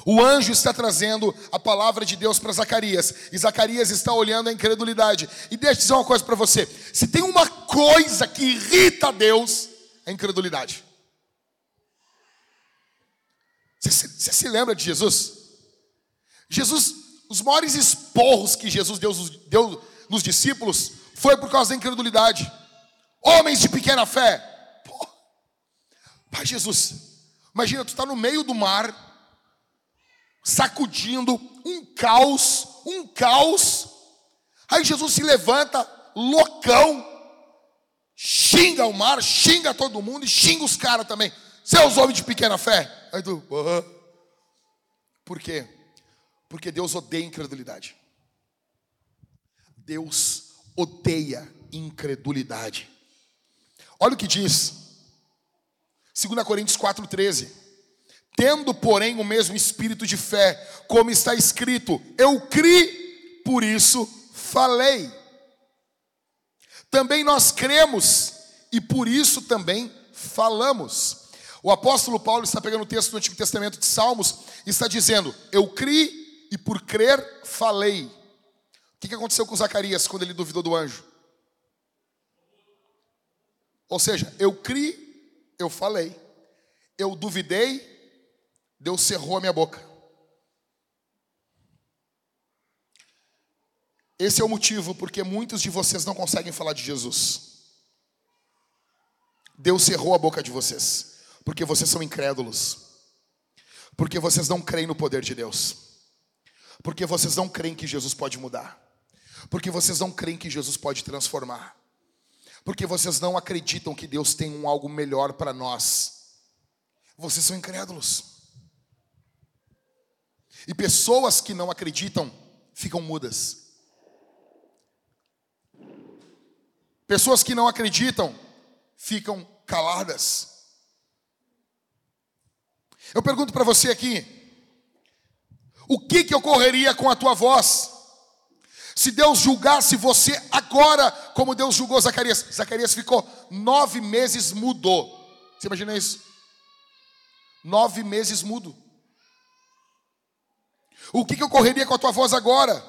O anjo está trazendo a palavra de Deus para Zacarias, e Zacarias está olhando a incredulidade. E deixa eu dizer uma coisa para você: se tem uma coisa que irrita Deus, é a incredulidade. Você, você se lembra de Jesus? Jesus, os maiores esporros que Jesus deu, nos discípulos foi por causa da incredulidade. Homens de pequena fé. Pô, Pai Jesus, imagina, tu está no meio do mar, sacudindo, um caos, um caos. Aí Jesus se levanta, loucão, xinga o mar, xinga todo mundo e xinga os caras também. Seus homens de pequena fé. Aí tu, uhum. por quê? Porque Deus odeia incredulidade. Deus odeia incredulidade. Olha o que diz, 2 Coríntios 4,13. Tendo, porém, o mesmo espírito de fé, como está escrito, eu criei, por isso falei. Também nós cremos, e por isso também falamos. O apóstolo Paulo está pegando o texto do Antigo Testamento de Salmos e está dizendo: Eu criei e por crer falei que, que aconteceu com Zacarias quando ele duvidou do anjo? Ou seja, eu criei, eu falei, eu duvidei, Deus cerrou a minha boca. Esse é o motivo porque muitos de vocês não conseguem falar de Jesus. Deus cerrou a boca de vocês, porque vocês são incrédulos, porque vocês não creem no poder de Deus, porque vocês não creem que Jesus pode mudar. Porque vocês não creem que Jesus pode transformar. Porque vocês não acreditam que Deus tem um algo melhor para nós. Vocês são incrédulos. E pessoas que não acreditam ficam mudas. Pessoas que não acreditam ficam caladas. Eu pergunto para você aqui: o que, que ocorreria com a tua voz? Se Deus julgasse você agora, como Deus julgou Zacarias, Zacarias ficou nove meses mudo. Você imagina isso? Nove meses mudo. O que, que ocorreria com a tua voz agora?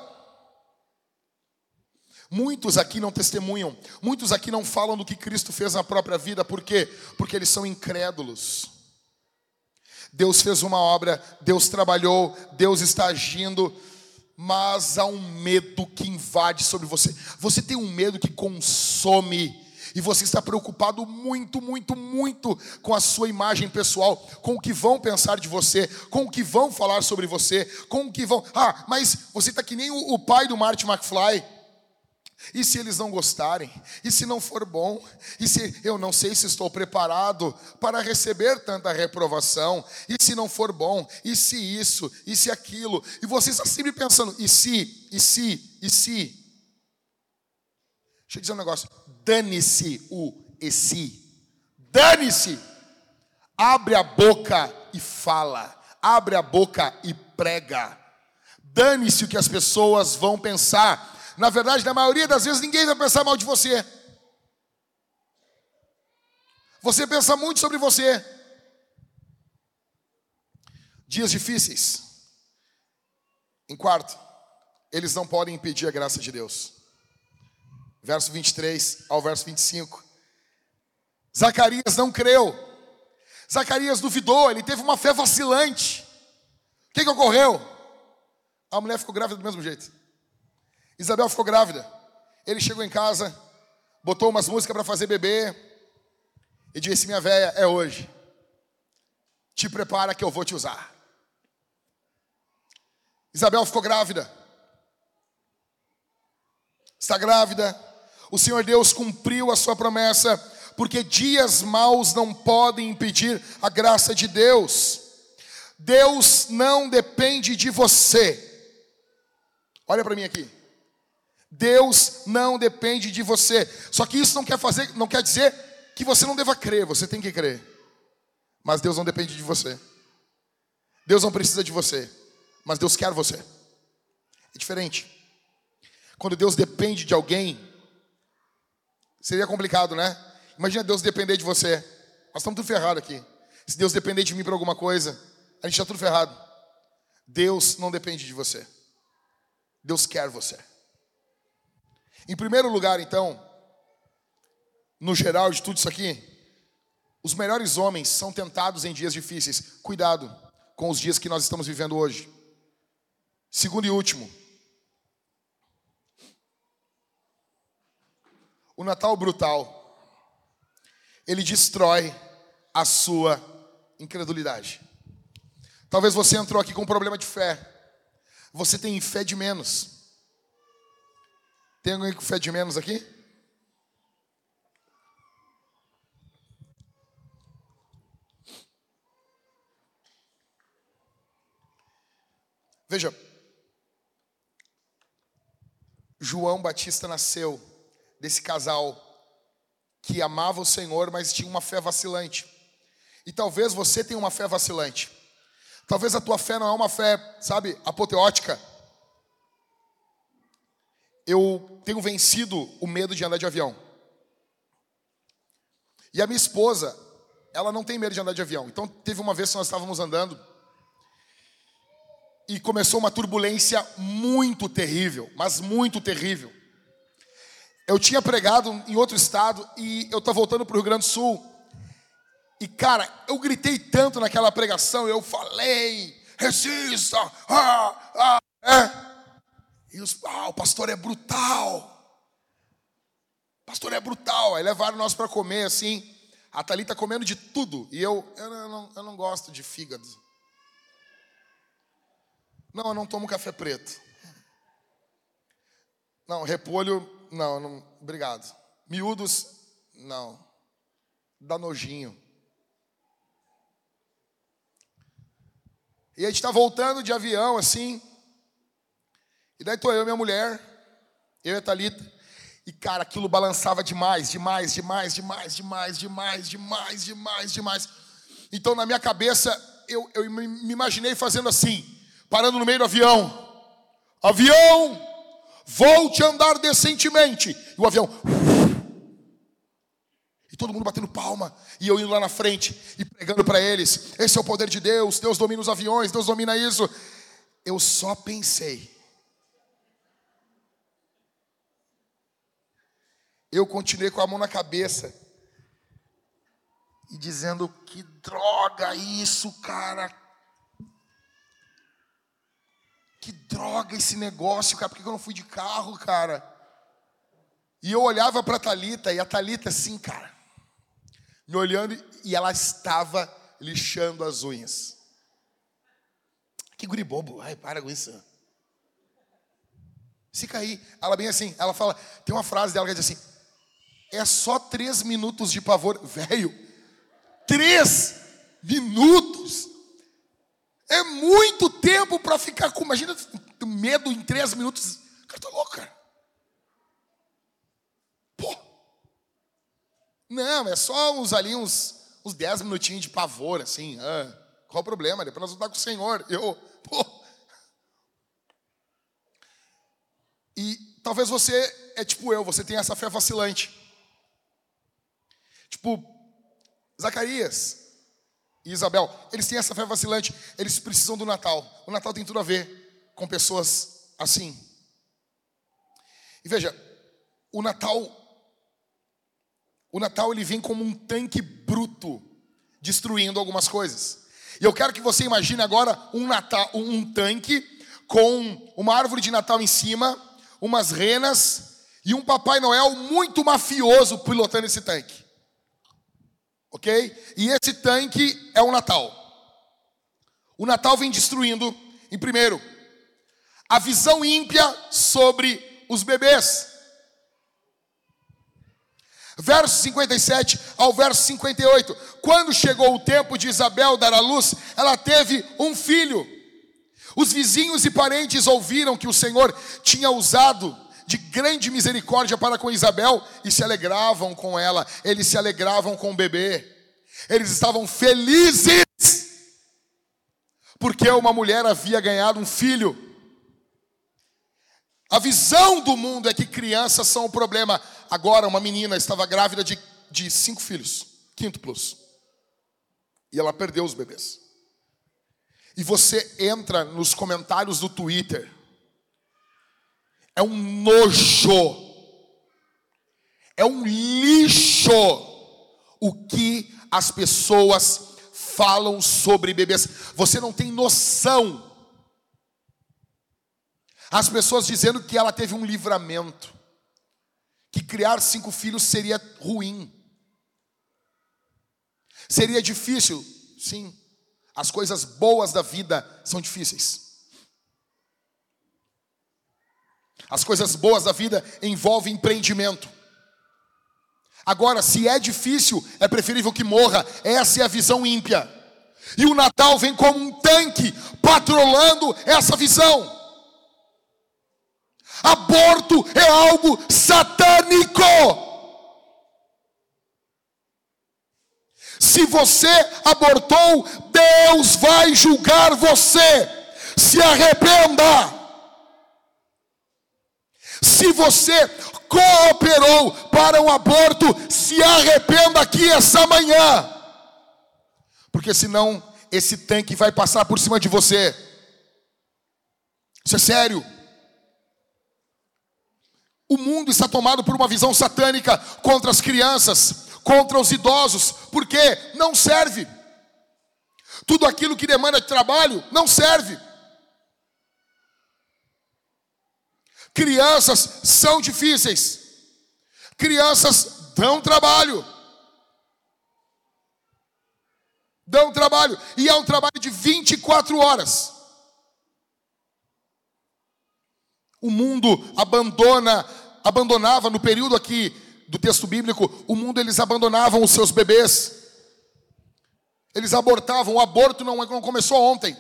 Muitos aqui não testemunham, muitos aqui não falam do que Cristo fez na própria vida, por quê? Porque eles são incrédulos. Deus fez uma obra, Deus trabalhou, Deus está agindo, mas há um medo que invade sobre você. Você tem um medo que consome e você está preocupado muito, muito, muito com a sua imagem pessoal, com o que vão pensar de você, com o que vão falar sobre você, com o que vão. Ah, mas você está que nem o, pai do Marty McFly. E se eles não gostarem? E se não for bom? E se eu não sei se estou preparado para receber tanta reprovação? E se não for bom? E se isso? E se aquilo? E você está sempre pensando: e se? E se? E se? Deixa eu dizer um negócio. Dane-se o e se. Dane-se. Abre a boca e fala. Abre a boca e prega. Dane-se o que as pessoas vão pensar. Na verdade, na maioria das vezes, ninguém vai pensar mal de você. Você pensa muito sobre você. Dias difíceis. Em quarto, eles não podem impedir a graça de Deus verso 23 ao verso 25. Zacarias não creu. Zacarias duvidou, ele teve uma fé vacilante. O que, que ocorreu? A mulher ficou grávida do mesmo jeito. Isabel ficou grávida. Ele chegou em casa, botou umas músicas para fazer bebê e disse: Minha velha, é hoje. Te prepara que eu vou te usar. Isabel ficou grávida. Está grávida, o Senhor Deus cumpriu a sua promessa, porque dias maus não podem impedir a graça de Deus. Deus não depende de você. Olha para mim aqui. Deus não depende de você. Só que isso não quer fazer, não quer dizer que você não deva crer, você tem que crer. Mas Deus não depende de você. Deus não precisa de você, mas Deus quer você. É diferente. Quando Deus depende de alguém, Seria complicado, né? Imagina Deus depender de você. Nós estamos tudo ferrado aqui. Se Deus depender de mim para alguma coisa, a gente está tudo ferrado. Deus não depende de você. Deus quer você. Em primeiro lugar, então, no geral de tudo isso aqui, os melhores homens são tentados em dias difíceis. Cuidado com os dias que nós estamos vivendo hoje. Segundo e último, O Natal brutal, ele destrói a sua incredulidade. Talvez você entrou aqui com um problema de fé. Você tem fé de menos. Tem alguém com fé de menos aqui? Veja, João Batista nasceu desse casal que amava o Senhor, mas tinha uma fé vacilante. E talvez você tenha uma fé vacilante. Talvez a tua fé não é uma fé, sabe, apoteótica. Eu tenho vencido o medo de andar de avião. E a minha esposa, ela não tem medo de andar de avião. Então teve uma vez que nós estávamos andando e começou uma turbulência muito terrível, mas muito terrível. Eu tinha pregado em outro estado e eu estava voltando para o Rio Grande do Sul. E cara, eu gritei tanto naquela pregação, eu falei, resista, ah, ah, é. E os, ah, o pastor é brutal. O pastor é brutal. Aí levaram nós para comer assim. A Thalita comendo de tudo. E eu, eu não, eu não gosto de fígado. Não, eu não tomo café preto. Não, repolho não, não, obrigado. Miúdos, não. Dá nojinho. E a gente tá voltando de avião, assim. E daí tô eu e minha mulher, eu e a Thalita. E, cara, aquilo balançava demais, demais, demais, demais, demais, demais, demais, demais, demais. Então, na minha cabeça, eu, eu me imaginei fazendo assim, parando no meio do avião. Avião, volte a andar decentemente. E o avião. E todo mundo batendo palma. E eu indo lá na frente e pregando para eles: esse é o poder de Deus. Deus domina os aviões, Deus domina isso. Eu só pensei. Eu continuei com a mão na cabeça e dizendo: que droga isso, cara. Que droga esse negócio, cara. Por que eu não fui de carro, cara? E eu olhava para a Thalita, e a Thalita assim, cara, me olhando, e ela estava lixando as unhas. Que guri bobo, ai, para com isso. Se cair, ela bem assim, ela fala, tem uma frase dela que diz assim: é só três minutos de pavor, velho. Três minutos. É muito tempo para ficar com. Imagina medo em três minutos. Cara, tá louco, cara. Pô. Não, é só uns ali, uns, uns dez minutinhos de pavor, assim. Ah, qual o problema? Depois nós vamos estar com o Senhor. Eu, pô. E talvez você é tipo eu, você tem essa fé vacilante. Tipo, Zacarias e Isabel, eles têm essa fé vacilante, eles precisam do Natal. O Natal tem tudo a ver com pessoas assim. E veja, o Natal o Natal ele vem como um tanque bruto destruindo algumas coisas. E eu quero que você imagine agora um Natal, um tanque com uma árvore de Natal em cima, umas renas e um Papai Noel muito mafioso pilotando esse tanque ok? E esse tanque é o Natal. O Natal vem destruindo, em primeiro, a visão ímpia sobre os bebês. Verso 57 ao verso 58. Quando chegou o tempo de Isabel dar à luz, ela teve um filho. Os vizinhos e parentes ouviram que o Senhor tinha usado de grande misericórdia para com Isabel e se alegravam com ela, eles se alegravam com o bebê. Eles estavam felizes porque uma mulher havia ganhado um filho. A visão do mundo é que crianças são o problema. Agora, uma menina estava grávida de, de cinco filhos, quinto plus, e ela perdeu os bebês. E você entra nos comentários do Twitter, é um nojo, é um lixo o que as pessoas falam sobre bebês. Você não tem noção. As pessoas dizendo que ela teve um livramento, que criar cinco filhos seria ruim, seria difícil, sim. As coisas boas da vida são difíceis. As coisas boas da vida envolvem empreendimento. Agora, se é difícil, é preferível que morra. Essa é a visão ímpia. E o Natal vem como um tanque patrolando essa visão. Aborto é algo satânico. Se você abortou, Deus vai julgar você. Se arrependa. Se você cooperou para um aborto, se arrependa aqui essa manhã, porque senão esse tanque vai passar por cima de você. Isso é sério. O mundo está tomado por uma visão satânica contra as crianças, contra os idosos, porque não serve. Tudo aquilo que demanda trabalho não serve. Crianças são difíceis. Crianças dão trabalho. Dão trabalho. E é um trabalho de 24 horas. O mundo abandona, abandonava no período aqui do texto bíblico, o mundo eles abandonavam os seus bebês. Eles abortavam. O aborto não, não começou ontem.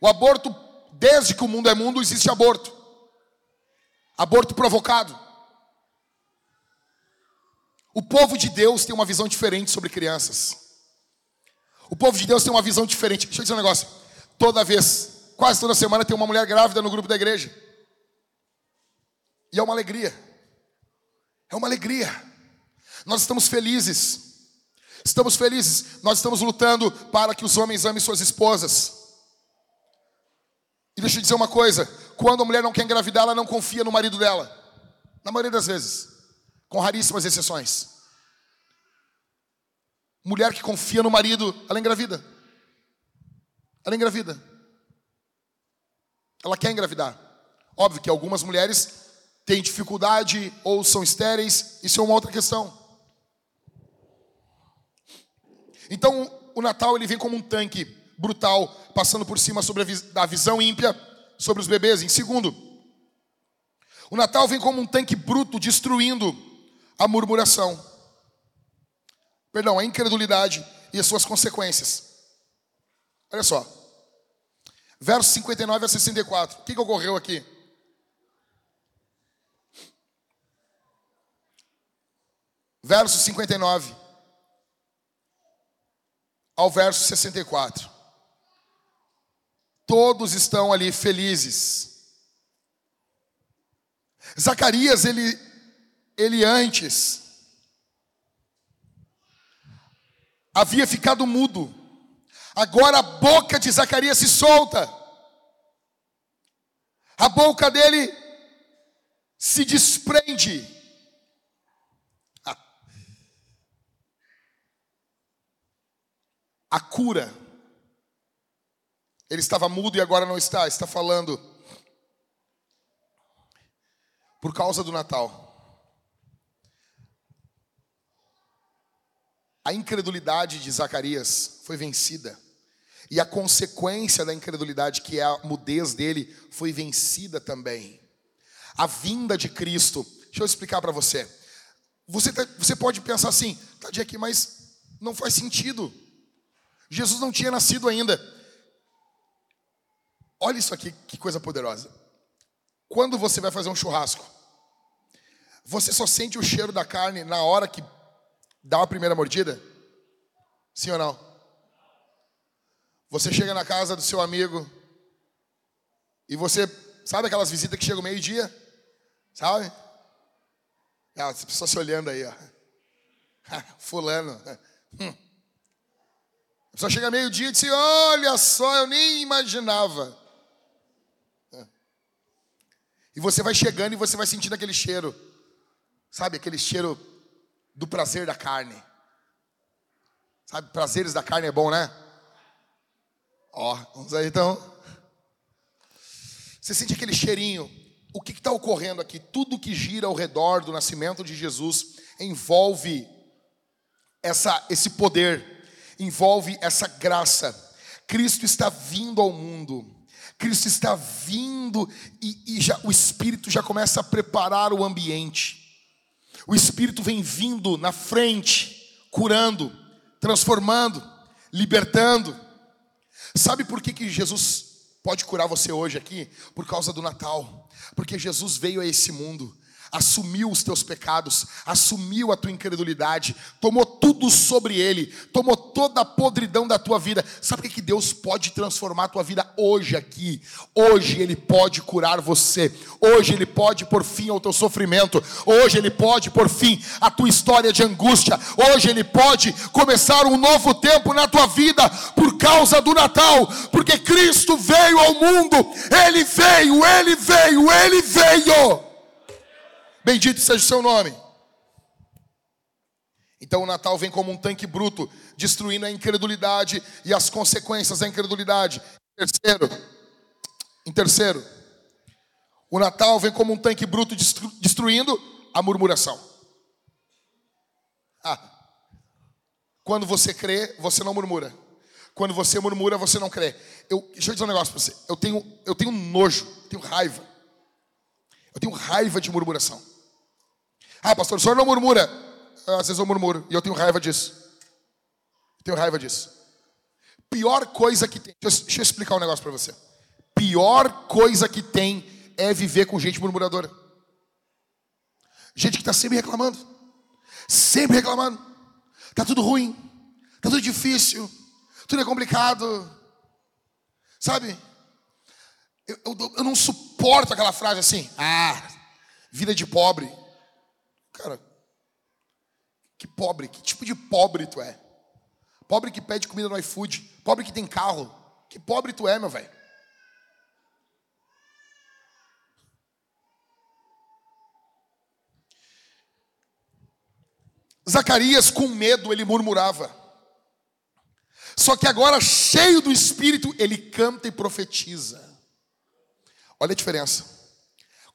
O aborto, desde que o mundo é mundo, existe aborto. Aborto provocado. O povo de Deus tem uma visão diferente sobre crianças. O povo de Deus tem uma visão diferente. Deixa eu dizer um negócio. Toda vez, quase toda semana, tem uma mulher grávida no grupo da igreja. E é uma alegria. É uma alegria. Nós estamos felizes. Estamos felizes. Nós estamos lutando para que os homens amem suas esposas. E deixa eu dizer uma coisa: quando a mulher não quer engravidar, ela não confia no marido dela. Na maioria das vezes. Com raríssimas exceções. Mulher que confia no marido, ela engravida. Ela engravida. Ela quer engravidar. Óbvio que algumas mulheres têm dificuldade ou são estéreis, isso é uma outra questão. Então, o Natal ele vem como um tanque brutal, passando por cima sobre a da visão ímpia sobre os bebês. Em segundo, o Natal vem como um tanque bruto, destruindo a murmuração. Perdão, a incredulidade e as suas consequências. Olha só. Versos 59 a 64. O que, que ocorreu aqui? Verso 59 ao verso 64. Todos estão ali felizes. Zacarias, ele, ele antes havia ficado mudo. Agora a boca de Zacarias se solta. A boca dele se desprende. A cura. Ele estava mudo e agora não está, está falando. Por causa do Natal. A incredulidade de Zacarias foi vencida. E a consequência da incredulidade, que é a mudez dele, foi vencida também. A vinda de Cristo. Deixa eu explicar para você. Você, tá, você pode pensar assim, tá, Jack, mas não faz sentido. Jesus não tinha nascido ainda. Olha isso aqui, que coisa poderosa. Quando você vai fazer um churrasco, você só sente o cheiro da carne na hora que Dá uma primeira mordida? Sim ou não? Você chega na casa do seu amigo e você, sabe aquelas visitas que chegam meio-dia? Sabe? Ah, as pessoas se olhando aí, ó. Fulano. Hum. A pessoa chega meio-dia e diz: Olha só, eu nem imaginava. E você vai chegando e você vai sentindo aquele cheiro. Sabe, aquele cheiro do prazer da carne. Sabe, prazeres da carne é bom, né? Ó, vamos aí então. Você sente aquele cheirinho. O que está ocorrendo aqui? Tudo que gira ao redor do nascimento de Jesus envolve essa, esse poder, envolve essa graça. Cristo está vindo ao mundo. Cristo está vindo e, e já, o Espírito já começa a preparar o ambiente. O Espírito vem vindo na frente, curando, transformando, libertando. Sabe por que, que Jesus pode curar você hoje aqui? Por causa do Natal. Porque Jesus veio a esse mundo assumiu os teus pecados, assumiu a tua incredulidade, tomou tudo sobre ele, tomou toda a podridão da tua vida. Sabe o que Deus pode transformar a tua vida hoje aqui? Hoje Ele pode curar você, hoje Ele pode pôr fim ao teu sofrimento, hoje Ele pode pôr fim à tua história de angústia, hoje Ele pode começar um novo tempo na tua vida por causa do Natal, porque Cristo veio ao mundo, Ele veio, Ele veio, Ele veio. Bendito seja o seu nome. Então o Natal vem como um tanque bruto, destruindo a incredulidade e as consequências da incredulidade. Em terceiro, em terceiro, o Natal vem como um tanque bruto destruindo a murmuração. Ah, quando você crê, você não murmura. Quando você murmura, você não crê. Eu, deixa eu dizer um negócio para você. Eu tenho, eu tenho nojo, tenho raiva. Eu tenho raiva de murmuração. Ah, pastor, o senhor não murmura. Ah, às vezes eu murmuro e eu tenho raiva disso. Tenho raiva disso. Pior coisa que tem. Deixa eu, explicar um negócio para você. pior coisa que tem é viver com gente murmuradora. Gente que está sempre reclamando. Sempre reclamando. Está tudo ruim. Está tudo difícil. Tudo é complicado. Sabe? Eu, eu, eu não suporto aquela frase assim. Ah, vida de pobre. Cara, que pobre. Que tipo de pobre tu é? Pobre que pede comida no iFood. Pobre que tem carro. Que pobre tu é, meu velho. Zacarias, com medo, ele murmurava. Só que agora, cheio do espírito, ele canta e profetiza. Olha a diferença.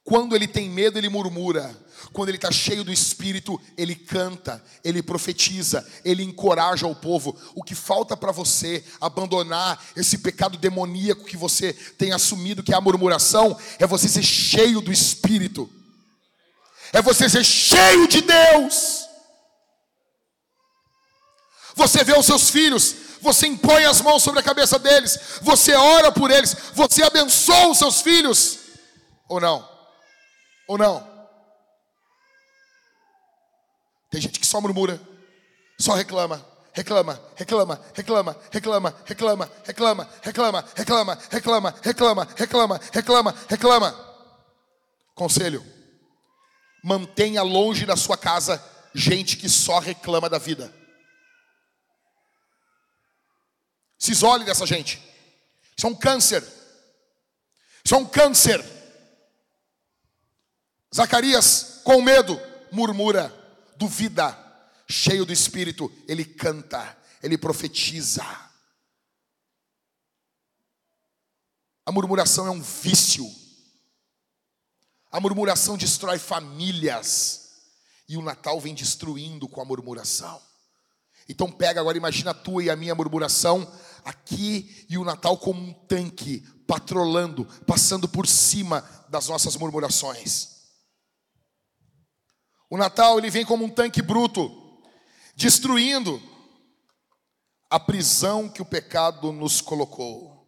Quando ele tem medo, ele murmura. Quando ele está cheio do espírito, ele canta, ele profetiza, ele encoraja o povo. O que falta para você abandonar esse pecado demoníaco que você tem assumido, que é a murmuração, é você ser cheio do espírito, é você ser cheio de Deus. Você vê os seus filhos, você impõe as mãos sobre a cabeça deles, você ora por eles, você abençoa os seus filhos, ou não? Ou não? Tem gente que só murmura, só reclama, reclama, reclama, reclama, reclama, reclama, reclama, reclama, reclama, reclama, reclama, reclama, reclama, reclama. Conselho: mantenha longe da sua casa gente que só reclama da vida. Se isole dessa gente. Isso é um câncer. Isso é um câncer. Zacarias, com medo, murmura, duvida, cheio do espírito, ele canta, ele profetiza. A murmuração é um vício. A murmuração destrói famílias. E o Natal vem destruindo com a murmuração. Então pega agora, imagina a tua e a minha murmuração aqui e o Natal como um tanque, patrolando, passando por cima das nossas murmurações. O Natal ele vem como um tanque bruto, destruindo a prisão que o pecado nos colocou.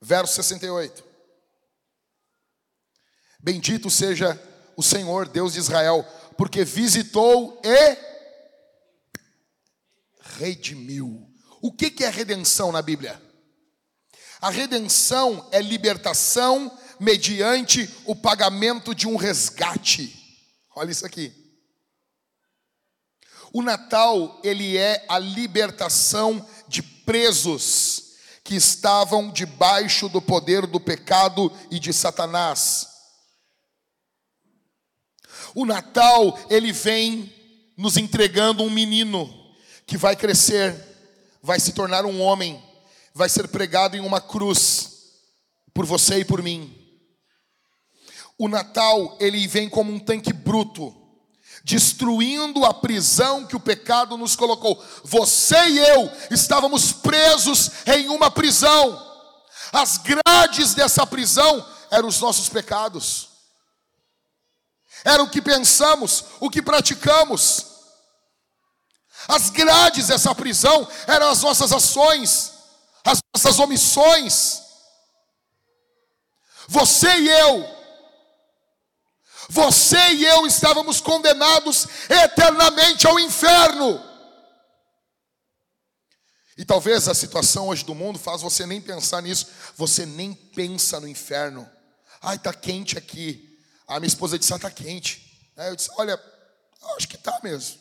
Verso 68. Bendito seja o Senhor, Deus de Israel, porque visitou e redimiu o que é redenção na Bíblia? A redenção é libertação mediante o pagamento de um resgate. Olha isso aqui. O Natal, ele é a libertação de presos que estavam debaixo do poder do pecado e de Satanás. O Natal, ele vem nos entregando um menino que vai crescer vai se tornar um homem, vai ser pregado em uma cruz por você e por mim. O Natal, ele vem como um tanque bruto, destruindo a prisão que o pecado nos colocou. Você e eu estávamos presos em uma prisão. As grades dessa prisão eram os nossos pecados. Era o que pensamos, o que praticamos. As grades dessa prisão eram as nossas ações, as nossas omissões. Você e eu, você e eu estávamos condenados eternamente ao inferno. E talvez a situação hoje do mundo faz você nem pensar nisso, você nem pensa no inferno. Ai, tá quente aqui. A minha esposa disse: ah, tá quente. Aí eu disse: olha, acho que tá mesmo.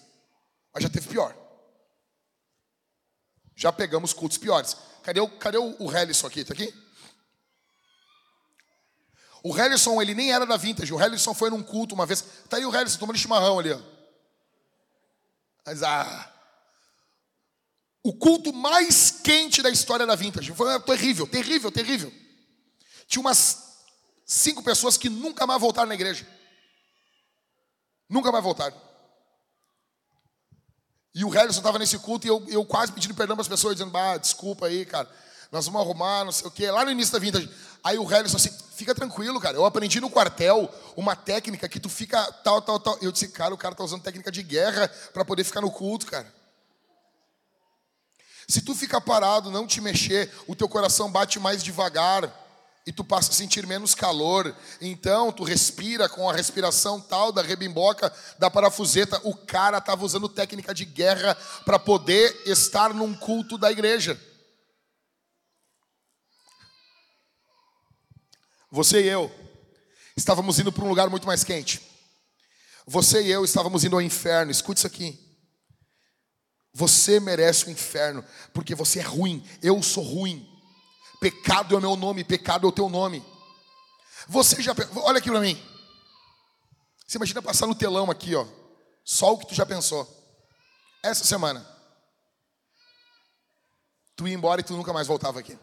Mas já teve pior. Já pegamos cultos piores. Cadê o, cadê o, o Hellison aqui? Está aqui? O Hellison, ele nem era da Vintage. O Hellison foi num culto uma vez. Está aí o Hellison tomando chimarrão ali. Ó. Mas, ah, o culto mais quente da história da Vintage. Foi terrível, terrível, terrível. Tinha umas cinco pessoas que nunca mais voltaram na igreja. Nunca mais voltaram. E o Harrison estava nesse culto e eu, eu quase pedindo perdão para as pessoas, dizendo, ah, desculpa aí, cara, nós vamos arrumar, não sei o quê. Lá no início da vintage. Aí o Harrison assim, fica tranquilo, cara. Eu aprendi no quartel uma técnica que tu fica tal, tal, tal. Eu disse, cara, o cara está usando técnica de guerra para poder ficar no culto, cara. Se tu ficar parado, não te mexer, o teu coração bate mais devagar e tu passa a sentir menos calor. Então, tu respira com a respiração tal da rebimboca, da parafuseta. O cara estava usando técnica de guerra para poder estar num culto da igreja. Você e eu estávamos indo para um lugar muito mais quente. Você e eu estávamos indo ao inferno. Escute isso aqui. Você merece o inferno, porque você é ruim. Eu sou ruim. Pecado é o meu nome, pecado é o teu nome. Você já. Olha aqui para mim. Você imagina passar no telão aqui, ó. Só o que tu já pensou. Essa semana. Tu ia embora e tu nunca mais voltava aqui.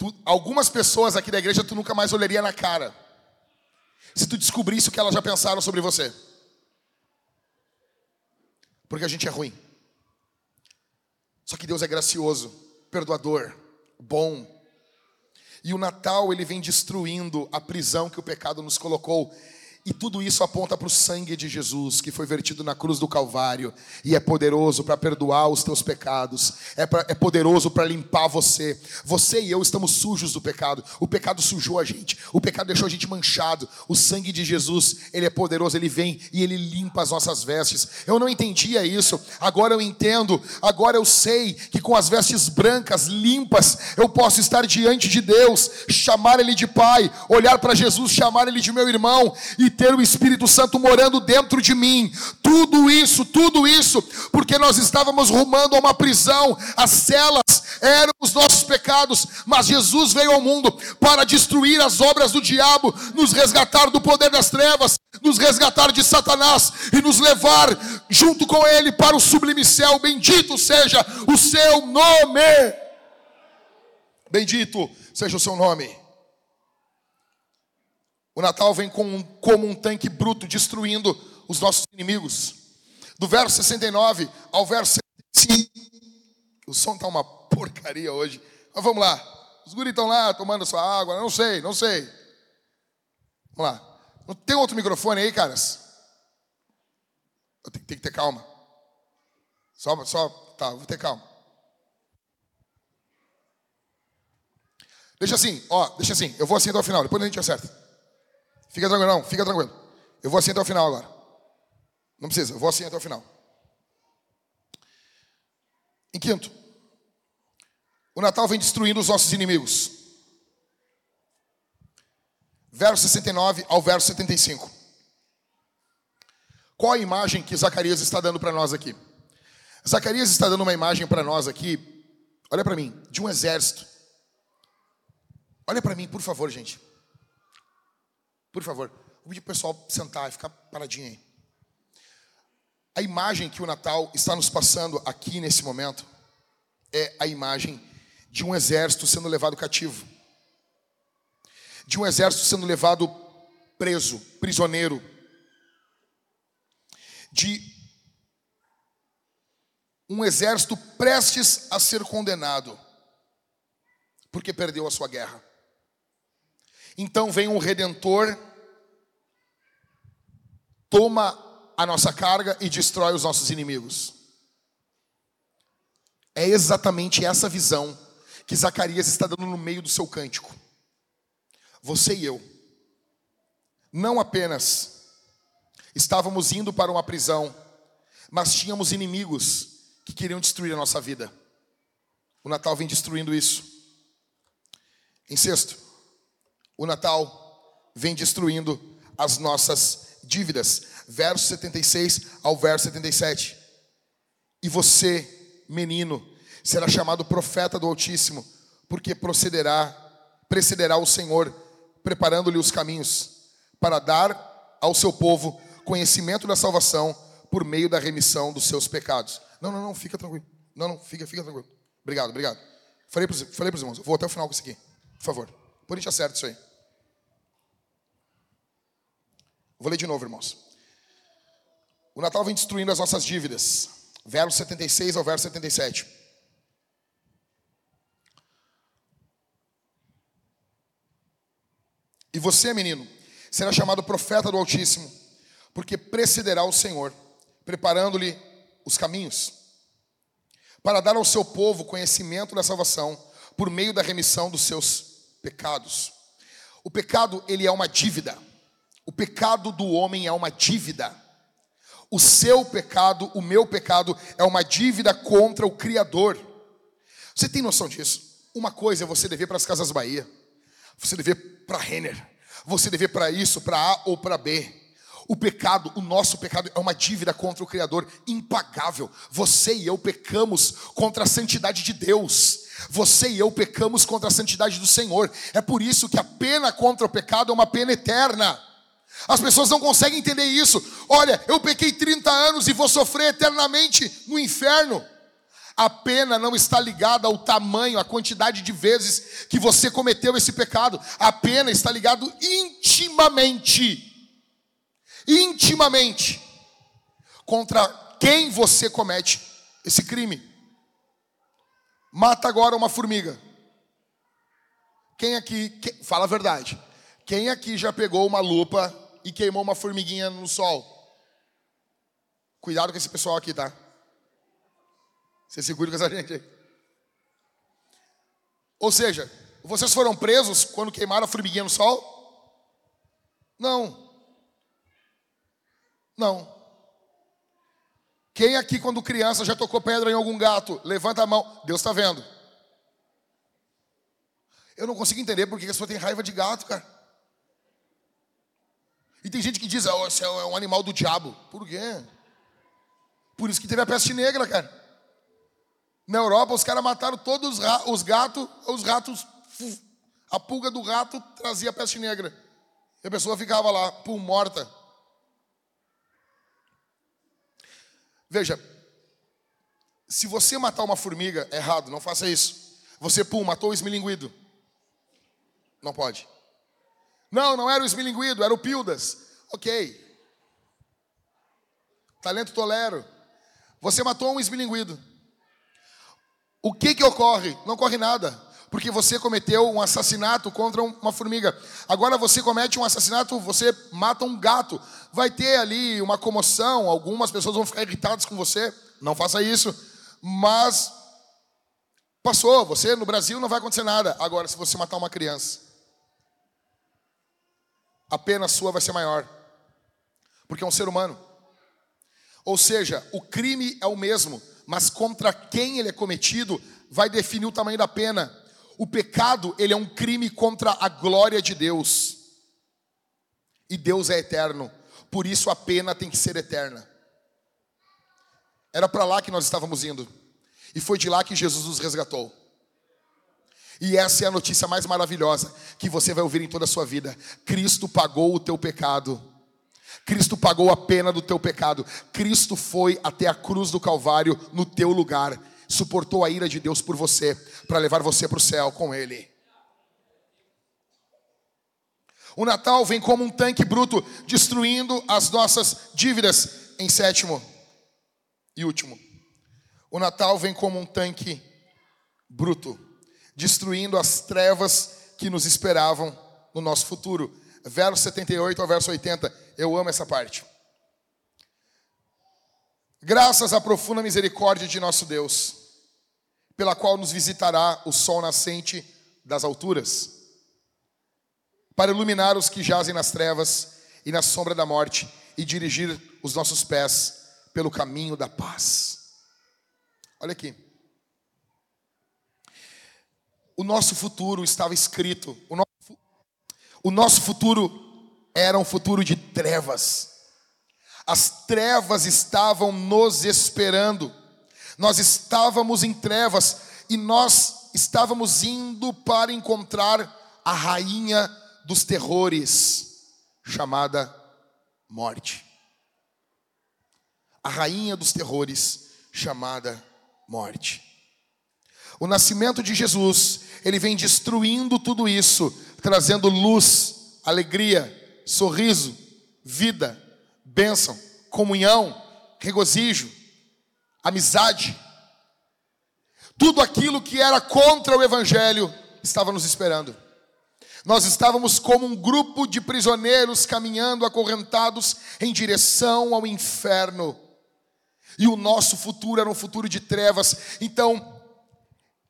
Tu, algumas pessoas aqui da igreja tu nunca mais olharia na cara. Se tu descobrisse o que elas já pensaram sobre você. Porque a gente é ruim. Só que Deus é gracioso, perdoador, bom. E o Natal ele vem destruindo a prisão que o pecado nos colocou e tudo isso aponta para o sangue de Jesus, que foi vertido na cruz do Calvário, e é poderoso para perdoar os teus pecados, é, pra, é poderoso para limpar você. Você e eu estamos sujos do pecado, o pecado sujou a gente, o pecado deixou a gente manchado. O sangue de Jesus, ele é poderoso, ele vem e ele limpa as nossas vestes. Eu não entendia isso, agora eu entendo, agora eu sei que com as vestes brancas, limpas, eu posso estar diante de Deus, chamar Ele de Pai, olhar para Jesus, chamar Ele de meu irmão e ter o Espírito Santo morando dentro de mim. Tudo isso, tudo isso, porque nós estávamos rumando a uma prisão, as celas eram os nossos pecados, mas Jesus veio ao mundo para destruir as obras do diabo, nos resgatar do poder das trevas, nos resgatar de Satanás e nos levar junto com ele para o sublime céu. Bendito seja o seu nome. Bendito seja o seu nome. O Natal vem com, como um tanque bruto, destruindo os nossos inimigos. Do verso 69 ao verso 75. O som está uma porcaria hoje. Mas vamos lá. Os guris estão lá tomando sua água. Não sei, não sei. Vamos lá. Não tem outro microfone aí, caras? Tem que ter calma. Só, só, tá, vou ter calma. Deixa assim, ó, deixa assim. Eu vou assim até o final, depois a gente acerta. Fica tranquilo, não, fica tranquilo. Eu vou assim até o final agora. Não precisa, eu vou assim até o final. Em quinto, o Natal vem destruindo os nossos inimigos. Verso 69 ao verso 75. Qual a imagem que Zacarias está dando para nós aqui? Zacarias está dando uma imagem para nós aqui, olha para mim, de um exército. Olha para mim, por favor, gente. Por favor, vou pedir para o pessoal sentar e ficar paradinho aí. A imagem que o Natal está nos passando aqui nesse momento é a imagem de um exército sendo levado cativo, de um exército sendo levado preso, prisioneiro, de um exército prestes a ser condenado, porque perdeu a sua guerra. Então vem um redentor, toma a nossa carga e destrói os nossos inimigos. É exatamente essa visão que Zacarias está dando no meio do seu cântico. Você e eu, não apenas estávamos indo para uma prisão, mas tínhamos inimigos que queriam destruir a nossa vida. O Natal vem destruindo isso. Em sexto, o Natal vem destruindo as nossas dívidas. Verso 76 ao verso 77. E você, menino, será chamado profeta do Altíssimo, porque procederá, precederá o Senhor, preparando-lhe os caminhos, para dar ao seu povo conhecimento da salvação por meio da remissão dos seus pecados. Não, não, não, fica tranquilo. Não, não, fica, fica tranquilo. Obrigado, obrigado. Falei para os irmãos, vou até o final com isso aqui, por favor. Por a gente acerta isso aí. Vou ler de novo, irmãos. O Natal vem destruindo as nossas dívidas. Verso 76 ao verso 77. E você, menino, será chamado profeta do Altíssimo, porque precederá o Senhor, preparando-lhe os caminhos, para dar ao seu povo conhecimento da salvação por meio da remissão dos seus pecados. O pecado, ele é uma dívida. O pecado do homem é uma dívida. O seu pecado, o meu pecado, é uma dívida contra o Criador. Você tem noção disso? Uma coisa é você dever para as Casas Bahia, você dever para Renner, você dever para isso, para A ou para B. O pecado, o nosso pecado, é uma dívida contra o Criador impagável. Você e eu pecamos contra a santidade de Deus. Você e eu pecamos contra a santidade do Senhor. É por isso que a pena contra o pecado é uma pena eterna. As pessoas não conseguem entender isso. Olha, eu pequei 30 anos e vou sofrer eternamente no inferno. A pena não está ligada ao tamanho, à quantidade de vezes que você cometeu esse pecado. A pena está ligada intimamente, intimamente, contra quem você comete esse crime. Mata agora uma formiga. Quem aqui, quem, fala a verdade, quem aqui já pegou uma lupa e queimou uma formiguinha no sol. Cuidado com esse pessoal aqui, tá? Você se cuida com essa gente aí. Ou seja, vocês foram presos quando queimaram a formiguinha no sol? Não. Não. Quem aqui, quando criança, já tocou pedra em algum gato? Levanta a mão. Deus está vendo. Eu não consigo entender porque a pessoa tem raiva de gato, cara. E tem gente que diz, oh, esse é um animal do diabo. Por quê? Por isso que teve a peste negra, cara. Na Europa, os caras mataram todos os gatos, os ratos, a pulga do rato trazia a peste negra. E a pessoa ficava lá, pum, morta. Veja, se você matar uma formiga, é errado, não faça isso. Você, pum, matou o esmilinguido. Não pode. Não, não era o esmilinguido, era o Pildas. Ok. Talento tolero. Você matou um esmilinguido. O que que ocorre? Não ocorre nada. Porque você cometeu um assassinato contra uma formiga. Agora você comete um assassinato, você mata um gato. Vai ter ali uma comoção, algumas pessoas vão ficar irritadas com você. Não faça isso. Mas passou, você no Brasil não vai acontecer nada. Agora, se você matar uma criança, a pena sua vai ser maior, porque é um ser humano. Ou seja, o crime é o mesmo, mas contra quem ele é cometido vai definir o tamanho da pena. O pecado, ele é um crime contra a glória de Deus. E Deus é eterno, por isso a pena tem que ser eterna. Era para lá que nós estávamos indo, e foi de lá que Jesus nos resgatou. E essa é a notícia mais maravilhosa que você vai ouvir em toda a sua vida. Cristo pagou o teu pecado. Cristo pagou a pena do teu pecado. Cristo foi até a cruz do Calvário no teu lugar. Suportou a ira de Deus por você, para levar você para o céu com Ele. O Natal vem como um tanque bruto, destruindo as nossas dívidas. Em sétimo e último, o Natal vem como um tanque bruto destruindo as trevas que nos esperavam no nosso futuro. Verso 78 ao verso 80, eu amo essa parte. Graças à profunda misericórdia de nosso Deus, pela qual nos visitará o sol nascente das alturas, para iluminar os que jazem nas trevas e na sombra da morte e dirigir os nossos pés pelo caminho da paz. Olha aqui. O nosso futuro estava escrito. O nosso, o nosso futuro era um futuro de trevas. As trevas estavam nos esperando. Nós estávamos em trevas e nós estávamos indo para encontrar a rainha dos terrores, chamada morte. A rainha dos terrores, chamada morte. O nascimento de Jesus, ele vem destruindo tudo isso, trazendo luz, alegria, sorriso, vida, bênção, comunhão, regozijo, amizade. Tudo aquilo que era contra o Evangelho estava nos esperando. Nós estávamos como um grupo de prisioneiros caminhando acorrentados em direção ao inferno. e o nosso futuro era um futuro de trevas. Então,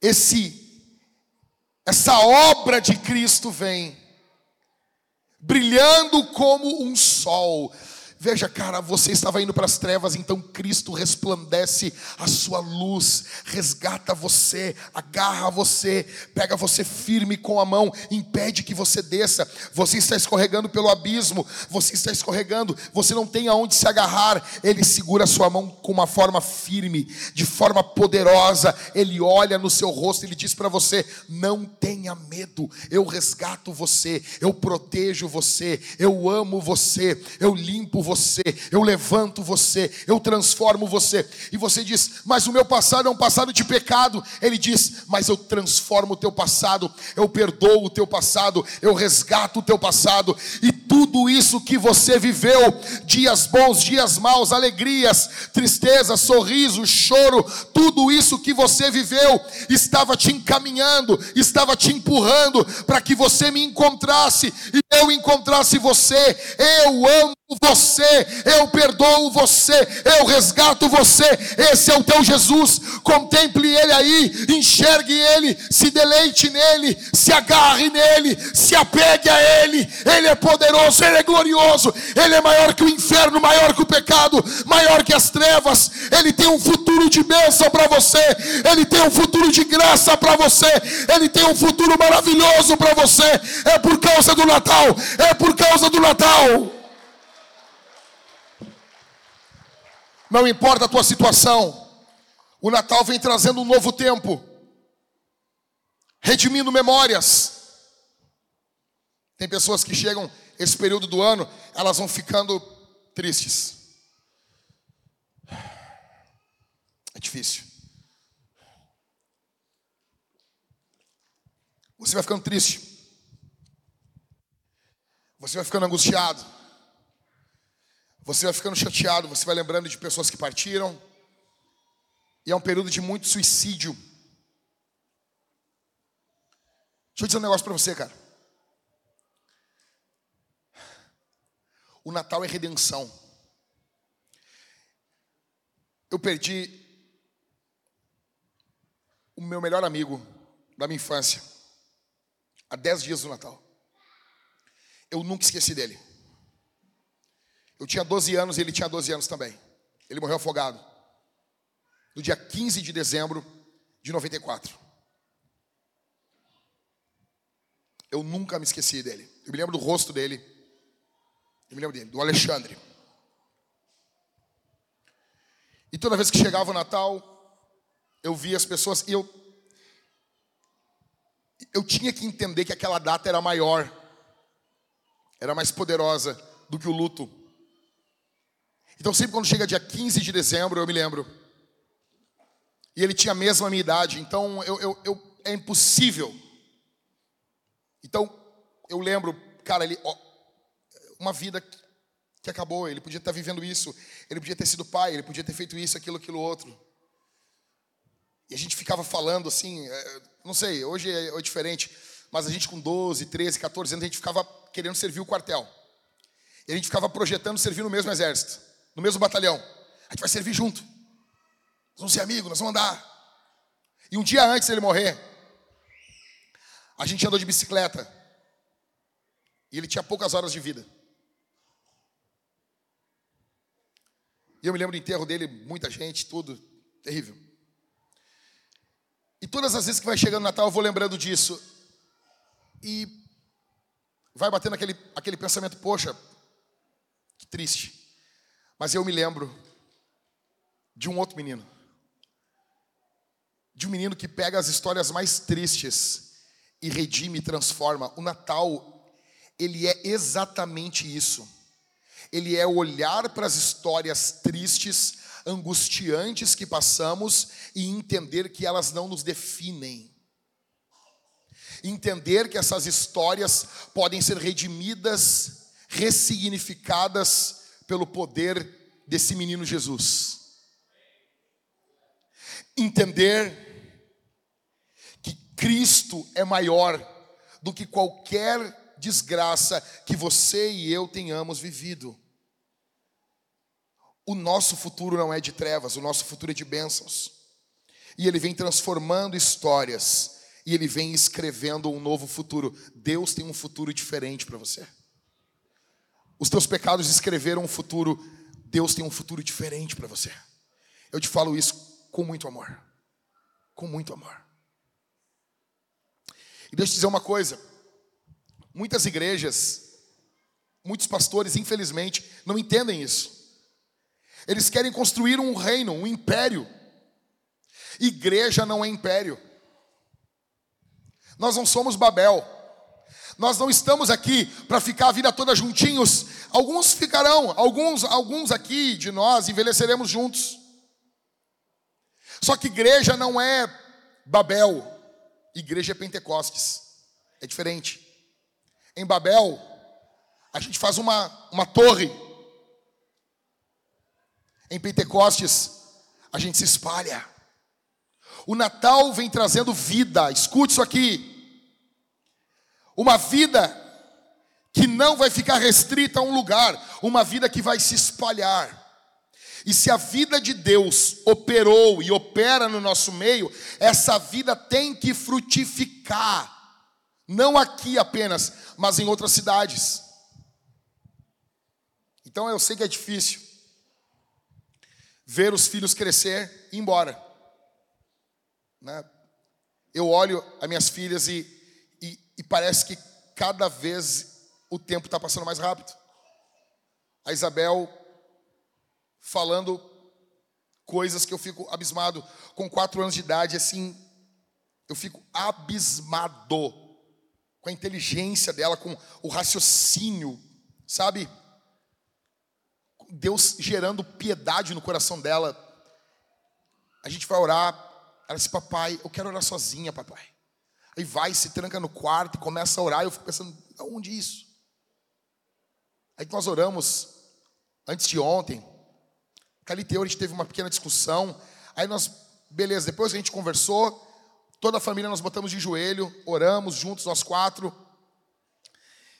esse essa obra de Cristo vem brilhando como um sol Veja, cara, você estava indo para as trevas, então Cristo resplandece a sua luz, resgata você, agarra você, pega você firme com a mão, impede que você desça. Você está escorregando pelo abismo, você está escorregando, você não tem aonde se agarrar. Ele segura a sua mão com uma forma firme, de forma poderosa. Ele olha no seu rosto, ele diz para você: "Não tenha medo. Eu resgato você, eu protejo você, eu amo você, eu limpo você você, eu levanto você, eu transformo você. E você diz, mas o meu passado é um passado de pecado. Ele diz, mas eu transformo o teu passado, eu perdoo o teu passado, eu resgato o teu passado. E tudo isso que você viveu, dias bons, dias maus, alegrias, tristeza, sorriso, choro, tudo isso que você viveu estava te encaminhando, estava te empurrando para que você me encontrasse e eu encontrasse você. Eu amo você, eu perdoo você, eu resgato você. Esse é o teu Jesus. Contemple ele aí, enxergue ele, se deleite nele, se agarre nele, se apegue a ele. Ele é poderoso, ele é glorioso, ele é maior que o inferno, maior que o pecado, maior que as trevas. Ele tem um futuro de bênção para você, ele tem um futuro de graça para você, ele tem um futuro maravilhoso para você. É por causa do Natal, é por causa do Natal. Não importa a tua situação, o Natal vem trazendo um novo tempo, redimindo memórias. Tem pessoas que chegam esse período do ano, elas vão ficando tristes. É difícil. Você vai ficando triste. Você vai ficando angustiado. Você vai ficando chateado, você vai lembrando de pessoas que partiram. E é um período de muito suicídio. Deixa eu dizer um negócio para você, cara. O Natal é redenção. Eu perdi o meu melhor amigo da minha infância há dez dias do Natal. Eu nunca esqueci dele. Eu tinha 12 anos e ele tinha 12 anos também. Ele morreu afogado. No dia 15 de dezembro de 94. Eu nunca me esqueci dele. Eu me lembro do rosto dele. Eu me lembro dele, do Alexandre. E toda vez que chegava o Natal, eu via as pessoas e eu eu tinha que entender que aquela data era maior, era mais poderosa do que o luto. Então, sempre quando chega dia 15 de dezembro, eu me lembro. E ele tinha a mesma minha idade, então eu, eu, eu é impossível. Então, eu lembro, cara, ele, ó, uma vida que acabou, ele podia estar vivendo isso, ele podia ter sido pai, ele podia ter feito isso, aquilo, aquilo outro. E a gente ficava falando assim, é, não sei, hoje é, é diferente, mas a gente com 12, 13, 14 anos, a gente ficava querendo servir o quartel. E a gente ficava projetando servir no mesmo exército no mesmo batalhão. A gente vai servir junto. Nós vamos ser amigos, nós vamos andar. E um dia antes dele morrer, a gente andou de bicicleta. E ele tinha poucas horas de vida. E eu me lembro do enterro dele, muita gente, tudo, terrível. E todas as vezes que vai chegando o Natal, eu vou lembrando disso. E vai batendo aquele, aquele pensamento, poxa, que triste. Mas eu me lembro de um outro menino. De um menino que pega as histórias mais tristes e redime e transforma. O Natal, ele é exatamente isso. Ele é olhar para as histórias tristes, angustiantes que passamos e entender que elas não nos definem. Entender que essas histórias podem ser redimidas, ressignificadas pelo poder desse menino Jesus. Entender que Cristo é maior do que qualquer desgraça que você e eu tenhamos vivido. O nosso futuro não é de trevas, o nosso futuro é de bênçãos. E Ele vem transformando histórias, e Ele vem escrevendo um novo futuro. Deus tem um futuro diferente para você. Os teus pecados escreveram um futuro, Deus tem um futuro diferente para você. Eu te falo isso com muito amor. Com muito amor. E deixa eu te dizer uma coisa: muitas igrejas, muitos pastores, infelizmente, não entendem isso. Eles querem construir um reino, um império. Igreja não é império. Nós não somos Babel. Nós não estamos aqui para ficar a vida toda juntinhos. Alguns ficarão, alguns, alguns aqui de nós envelheceremos juntos. Só que igreja não é Babel, igreja é Pentecostes. É diferente. Em Babel, a gente faz uma, uma torre. Em Pentecostes, a gente se espalha. O Natal vem trazendo vida, escute isso aqui. Uma vida que não vai ficar restrita a um lugar, uma vida que vai se espalhar. E se a vida de Deus operou e opera no nosso meio, essa vida tem que frutificar, não aqui apenas, mas em outras cidades. Então eu sei que é difícil ver os filhos crescer e ir embora. Né? Eu olho as minhas filhas e, e, e parece que cada vez o tempo está passando mais rápido. A Isabel falando coisas que eu fico abismado. Com quatro anos de idade, assim, eu fico abismado com a inteligência dela, com o raciocínio, sabe? Deus gerando piedade no coração dela. A gente vai orar, ela disse, papai, eu quero orar sozinha, papai. Aí vai, se tranca no quarto e começa a orar. Eu fico pensando, onde isso? Aí nós oramos antes de ontem. Caliteu, a gente teve uma pequena discussão. Aí nós, beleza, depois a gente conversou, toda a família nós botamos de joelho, oramos juntos, nós quatro.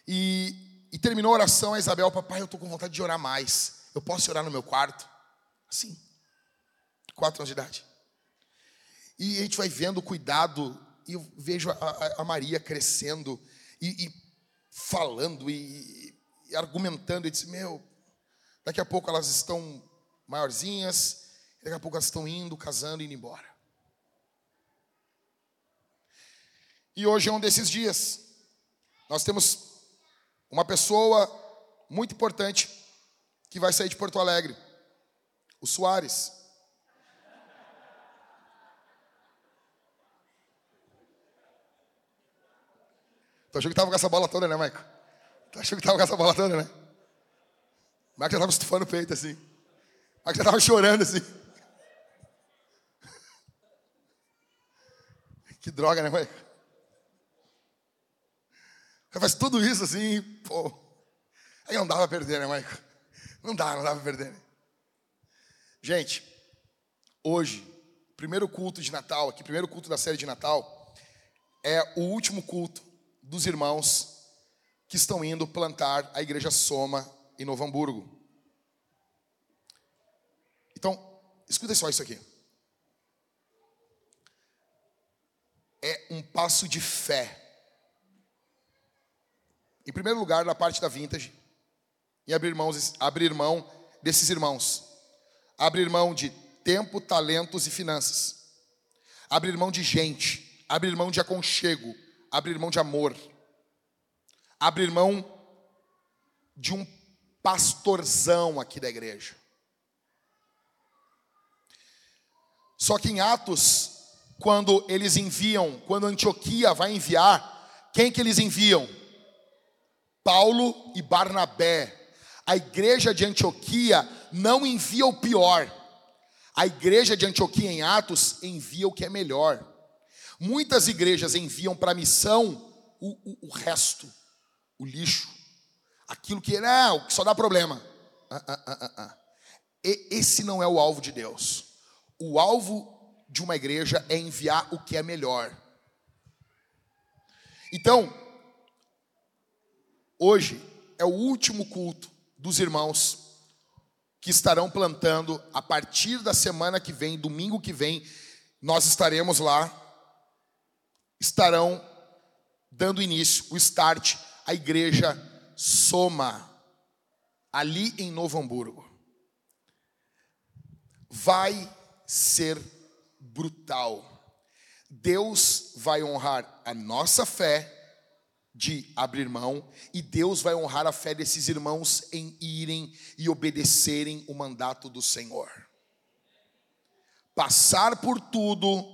E, e terminou a oração, a Isabel, papai, eu estou com vontade de orar mais. Eu posso orar no meu quarto? Assim, quatro anos de idade. E a gente vai vendo o cuidado, e eu vejo a, a, Maria crescendo e, e falando e, e, argumentando. E disse: Meu, daqui a pouco elas estão maiorzinhas, daqui a pouco elas estão indo, casando e indo embora. E hoje é um desses dias. Nós temos uma pessoa muito importante que vai sair de Porto Alegre, o Soares. Tu achou que tava com essa bola toda, né, Maico? Tu achou que tava com essa bola toda, né? O Maico já tava estufando o peito assim. Mas já estava chorando assim. Que droga, né, mãe? Faz tudo isso assim, pô. Aí não dava pra perder, né, Maico? Não dá, não dava pra perder. Né? Gente, hoje, primeiro culto de Natal, aqui, primeiro culto da série de Natal, é o último culto dos irmãos que estão indo plantar a igreja Soma em Novo Hamburgo. Então, escuta só isso aqui. É um passo de fé. Em primeiro lugar, na parte da vintage, em abrir, mãos, abrir mão desses irmãos. Abrir mão de tempo, talentos e finanças. Abrir mão de gente. Abrir mão de aconchego. Abrir mão de amor. Abrir mão de um pastorzão aqui da igreja. Só que em Atos, quando eles enviam, quando Antioquia vai enviar, quem que eles enviam? Paulo e Barnabé. A igreja de Antioquia não envia o pior. A igreja de Antioquia em Atos envia o que é melhor. Muitas igrejas enviam para a missão o, o, o, resto, o lixo, aquilo que não, que só dá problema. Ah, ah, ah, ah, ah. E, esse não é o alvo de Deus o alvo de uma igreja é enviar o que é melhor. Então, hoje é o último culto dos irmãos que estarão plantando a partir da semana que vem, domingo que vem, nós estaremos lá, estarão dando início, o start, a igreja Soma, ali em Novo Hamburgo. Vai ser brutal. Deus vai honrar a nossa fé de abrir mão e Deus vai honrar a fé desses irmãos em irem e obedecerem o mandato do Senhor. Passar por tudo,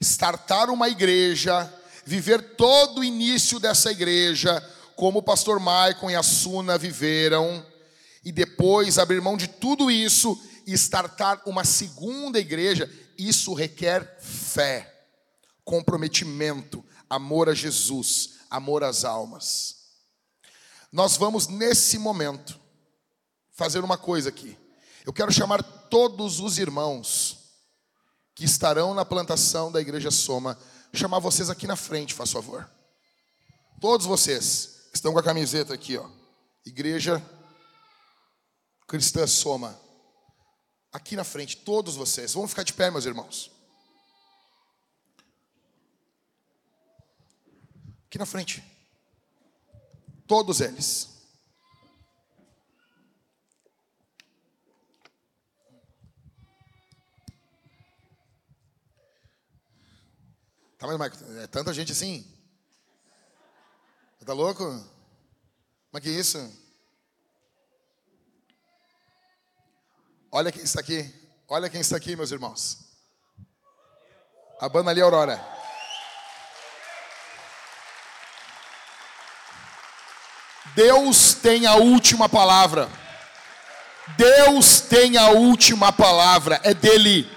startar uma igreja, viver todo o início dessa igreja, como o pastor Maicon e a Suna viveram, e depois abrir mão de tudo isso e startar uma segunda igreja, isso requer fé, comprometimento, amor a Jesus, amor às almas. Nós vamos nesse momento fazer uma coisa aqui. Eu quero chamar todos os irmãos que estarão na plantação da igreja Soma, chamar vocês aqui na frente, faz favor. Todos vocês que estão com a camiseta aqui, ó. Igreja Cristã Soma. Aqui na frente, todos vocês. Vamos ficar de pé, meus irmãos. Aqui na frente. Todos eles. Tá, mas Michael, é tanta gente assim. Tá louco? Mas que isso? Olha quem está aqui. Olha quem está aqui, meus irmãos. A banda ali, Aurora. Deus tem a última palavra. Deus tem a última palavra. É dele.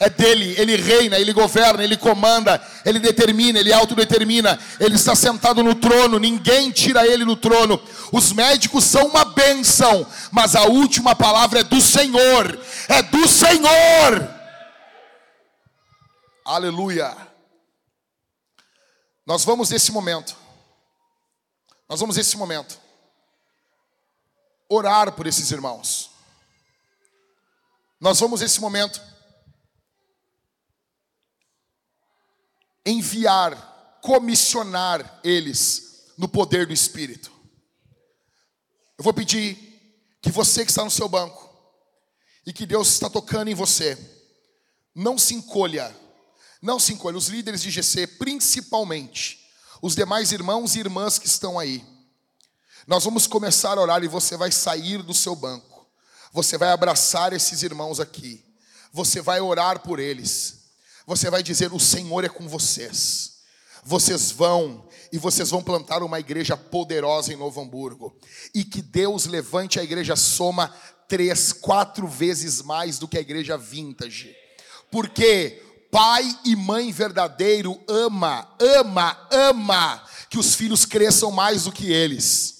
É dele. Ele reina, ele governa, ele comanda, ele determina, ele autodetermina. Ele está sentado no trono. Ninguém tira ele do trono. Os médicos são uma bênção, mas a última palavra é do Senhor. É do Senhor. Aleluia. Nós vamos nesse momento. Nós vamos nesse momento orar por esses irmãos. Nós vamos nesse momento enviar, comissionar eles no poder do Espírito. Eu vou pedir que você que está no seu banco e que Deus está tocando em você, não se encolha, não se encolha. Os líderes de GC, principalmente, os demais irmãos e irmãs que estão aí. Nós vamos começar a orar e você vai sair do seu banco. Você vai abraçar esses irmãos aqui. Você vai orar por eles. Você vai dizer: O Senhor é com vocês. Vocês vão e vocês vão plantar uma igreja poderosa em Novo Hamburgo. E que Deus levante a igreja Soma três, quatro vezes mais do que a igreja Vintage. Porque pai e mãe verdadeiro ama, ama, ama que os filhos cresçam mais do que eles.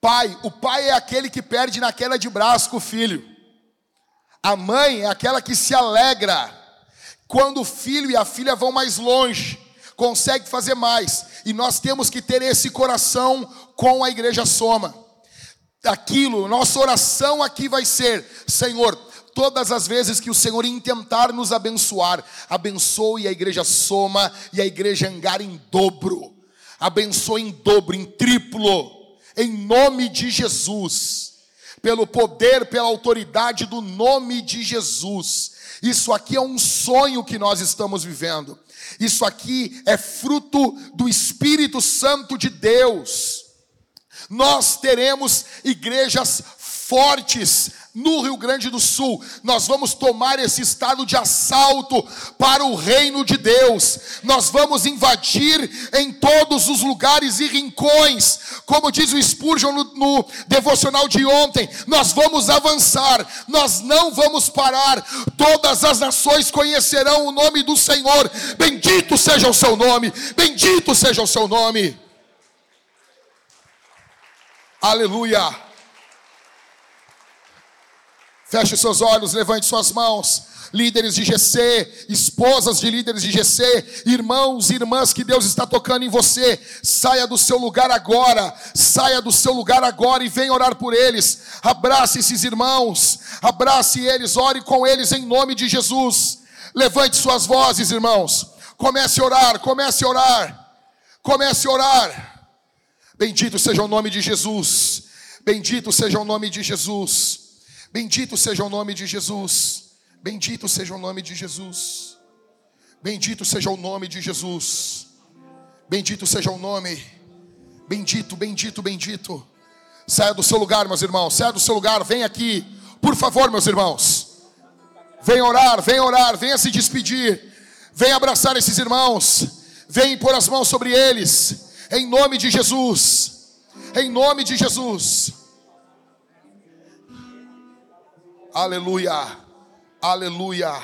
Pai, o pai é aquele que perde na queda de braço com o filho. A mãe é aquela que se alegra quando o filho e a filha vão mais longe, consegue fazer mais. E nós temos que ter esse coração com a igreja Soma. Aquilo, nossa oração aqui vai ser: Senhor, todas as vezes que o Senhor intentar nos abençoar, abençoe a igreja Soma e a igreja Angar em dobro. Abençoe em dobro, em triplo, em nome de Jesus. Pelo poder, pela autoridade do nome de Jesus. Isso aqui é um sonho que nós estamos vivendo. Isso aqui é fruto do Espírito Santo de Deus. Nós teremos igrejas fortes, no Rio Grande do Sul, nós vamos tomar esse estado de assalto para o reino de Deus. Nós vamos invadir em todos os lugares e rincões, como diz o Spurgeon no, no devocional de ontem. Nós vamos avançar, nós não vamos parar. Todas as nações conhecerão o nome do Senhor. Bendito seja o seu nome, bendito seja o seu nome. Aleluia. Feche seus olhos, levante suas mãos líderes de GC, esposas de líderes de GC, irmãos e irmãs que Deus está tocando em você. Saia do seu lugar agora, saia do seu lugar agora e venha orar por eles. Abrace esses irmãos, abrace eles, ore com eles em nome de Jesus. Levante suas vozes, irmãos. Comece a orar, comece a orar. Comece a orar. Bendito seja o nome de Jesus. Bendito seja o nome de Jesus. Bendito seja o nome de Jesus. Bendito seja o nome de Jesus. Bendito seja o nome de Jesus. Bendito seja o nome. Bendito, bendito, bendito. Saia do seu lugar, meus irmãos. Saia do seu lugar. Vem aqui. Por favor, meus irmãos. Venha orar, venha orar, venha se despedir. Venha abraçar esses irmãos. Venha pôr as mãos sobre eles. Em nome de Jesus. Em nome de Jesus. Aleluia. Aleluia.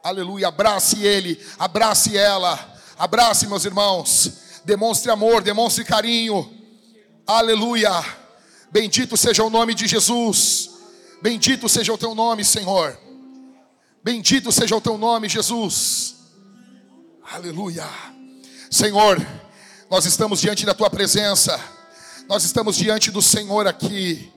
Aleluia. Abrace ele, abrace ela. Abrace, meus irmãos. Demonstre amor, demonstre carinho. Aleluia. Bendito seja o nome de Jesus. Bendito seja o teu nome, Senhor. Bendito seja o teu nome, Jesus. Aleluia. Senhor, nós estamos diante da tua presença. Nós estamos diante do Senhor aqui.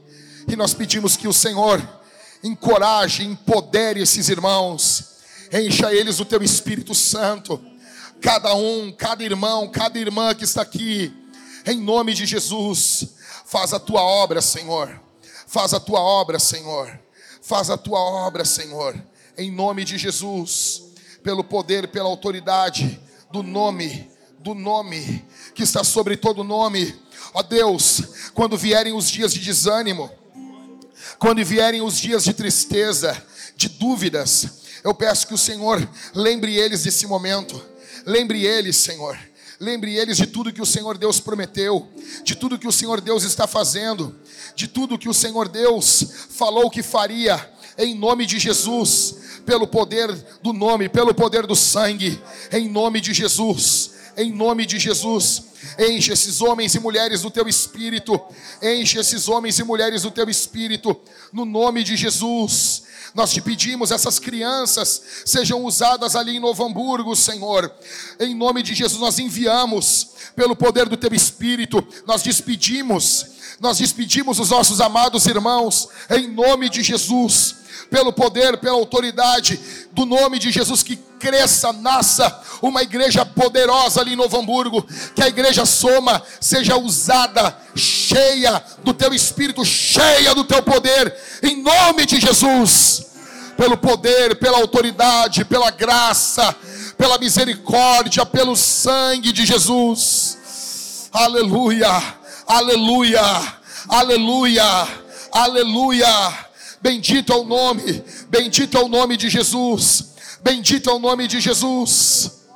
E nós pedimos que o Senhor encoraje, empodere esses irmãos, encha eles do teu Espírito Santo, cada um, cada irmão, cada irmã que está aqui, em nome de Jesus, faz a tua obra, Senhor, faz a tua obra, Senhor, faz a tua obra, Senhor, em nome de Jesus, pelo poder, pela autoridade do nome, do nome que está sobre todo nome, ó Deus, quando vierem os dias de desânimo, quando vierem os dias de tristeza, de dúvidas, eu peço que o Senhor lembre eles desse momento. Lembre eles, Senhor. Lembre eles de tudo que o Senhor Deus prometeu, de tudo que o Senhor Deus está fazendo, de tudo que o Senhor Deus falou que faria, em nome de Jesus, pelo poder do nome, pelo poder do sangue, em nome de Jesus, em nome de Jesus. Enche esses homens e mulheres do teu espírito. Enche esses homens e mulheres do teu espírito. No nome de Jesus. Nós te pedimos, essas crianças sejam usadas ali em Novo Hamburgo, Senhor. Em nome de Jesus, nós enviamos, pelo poder do teu espírito, nós despedimos, nós despedimos os nossos amados irmãos, em nome de Jesus pelo poder, pela autoridade do nome de Jesus, que cresça, nasça uma igreja poderosa ali em Novo Hamburgo, que a igreja Soma seja usada, cheia do teu espírito, cheia do teu poder, em nome de Jesus, pelo poder, pela autoridade, pela graça, pela misericórdia, pelo sangue de Jesus. Aleluia, aleluia, aleluia, aleluia. Bendito é o nome, bendito é o nome de Jesus, bendito é o nome de Jesus.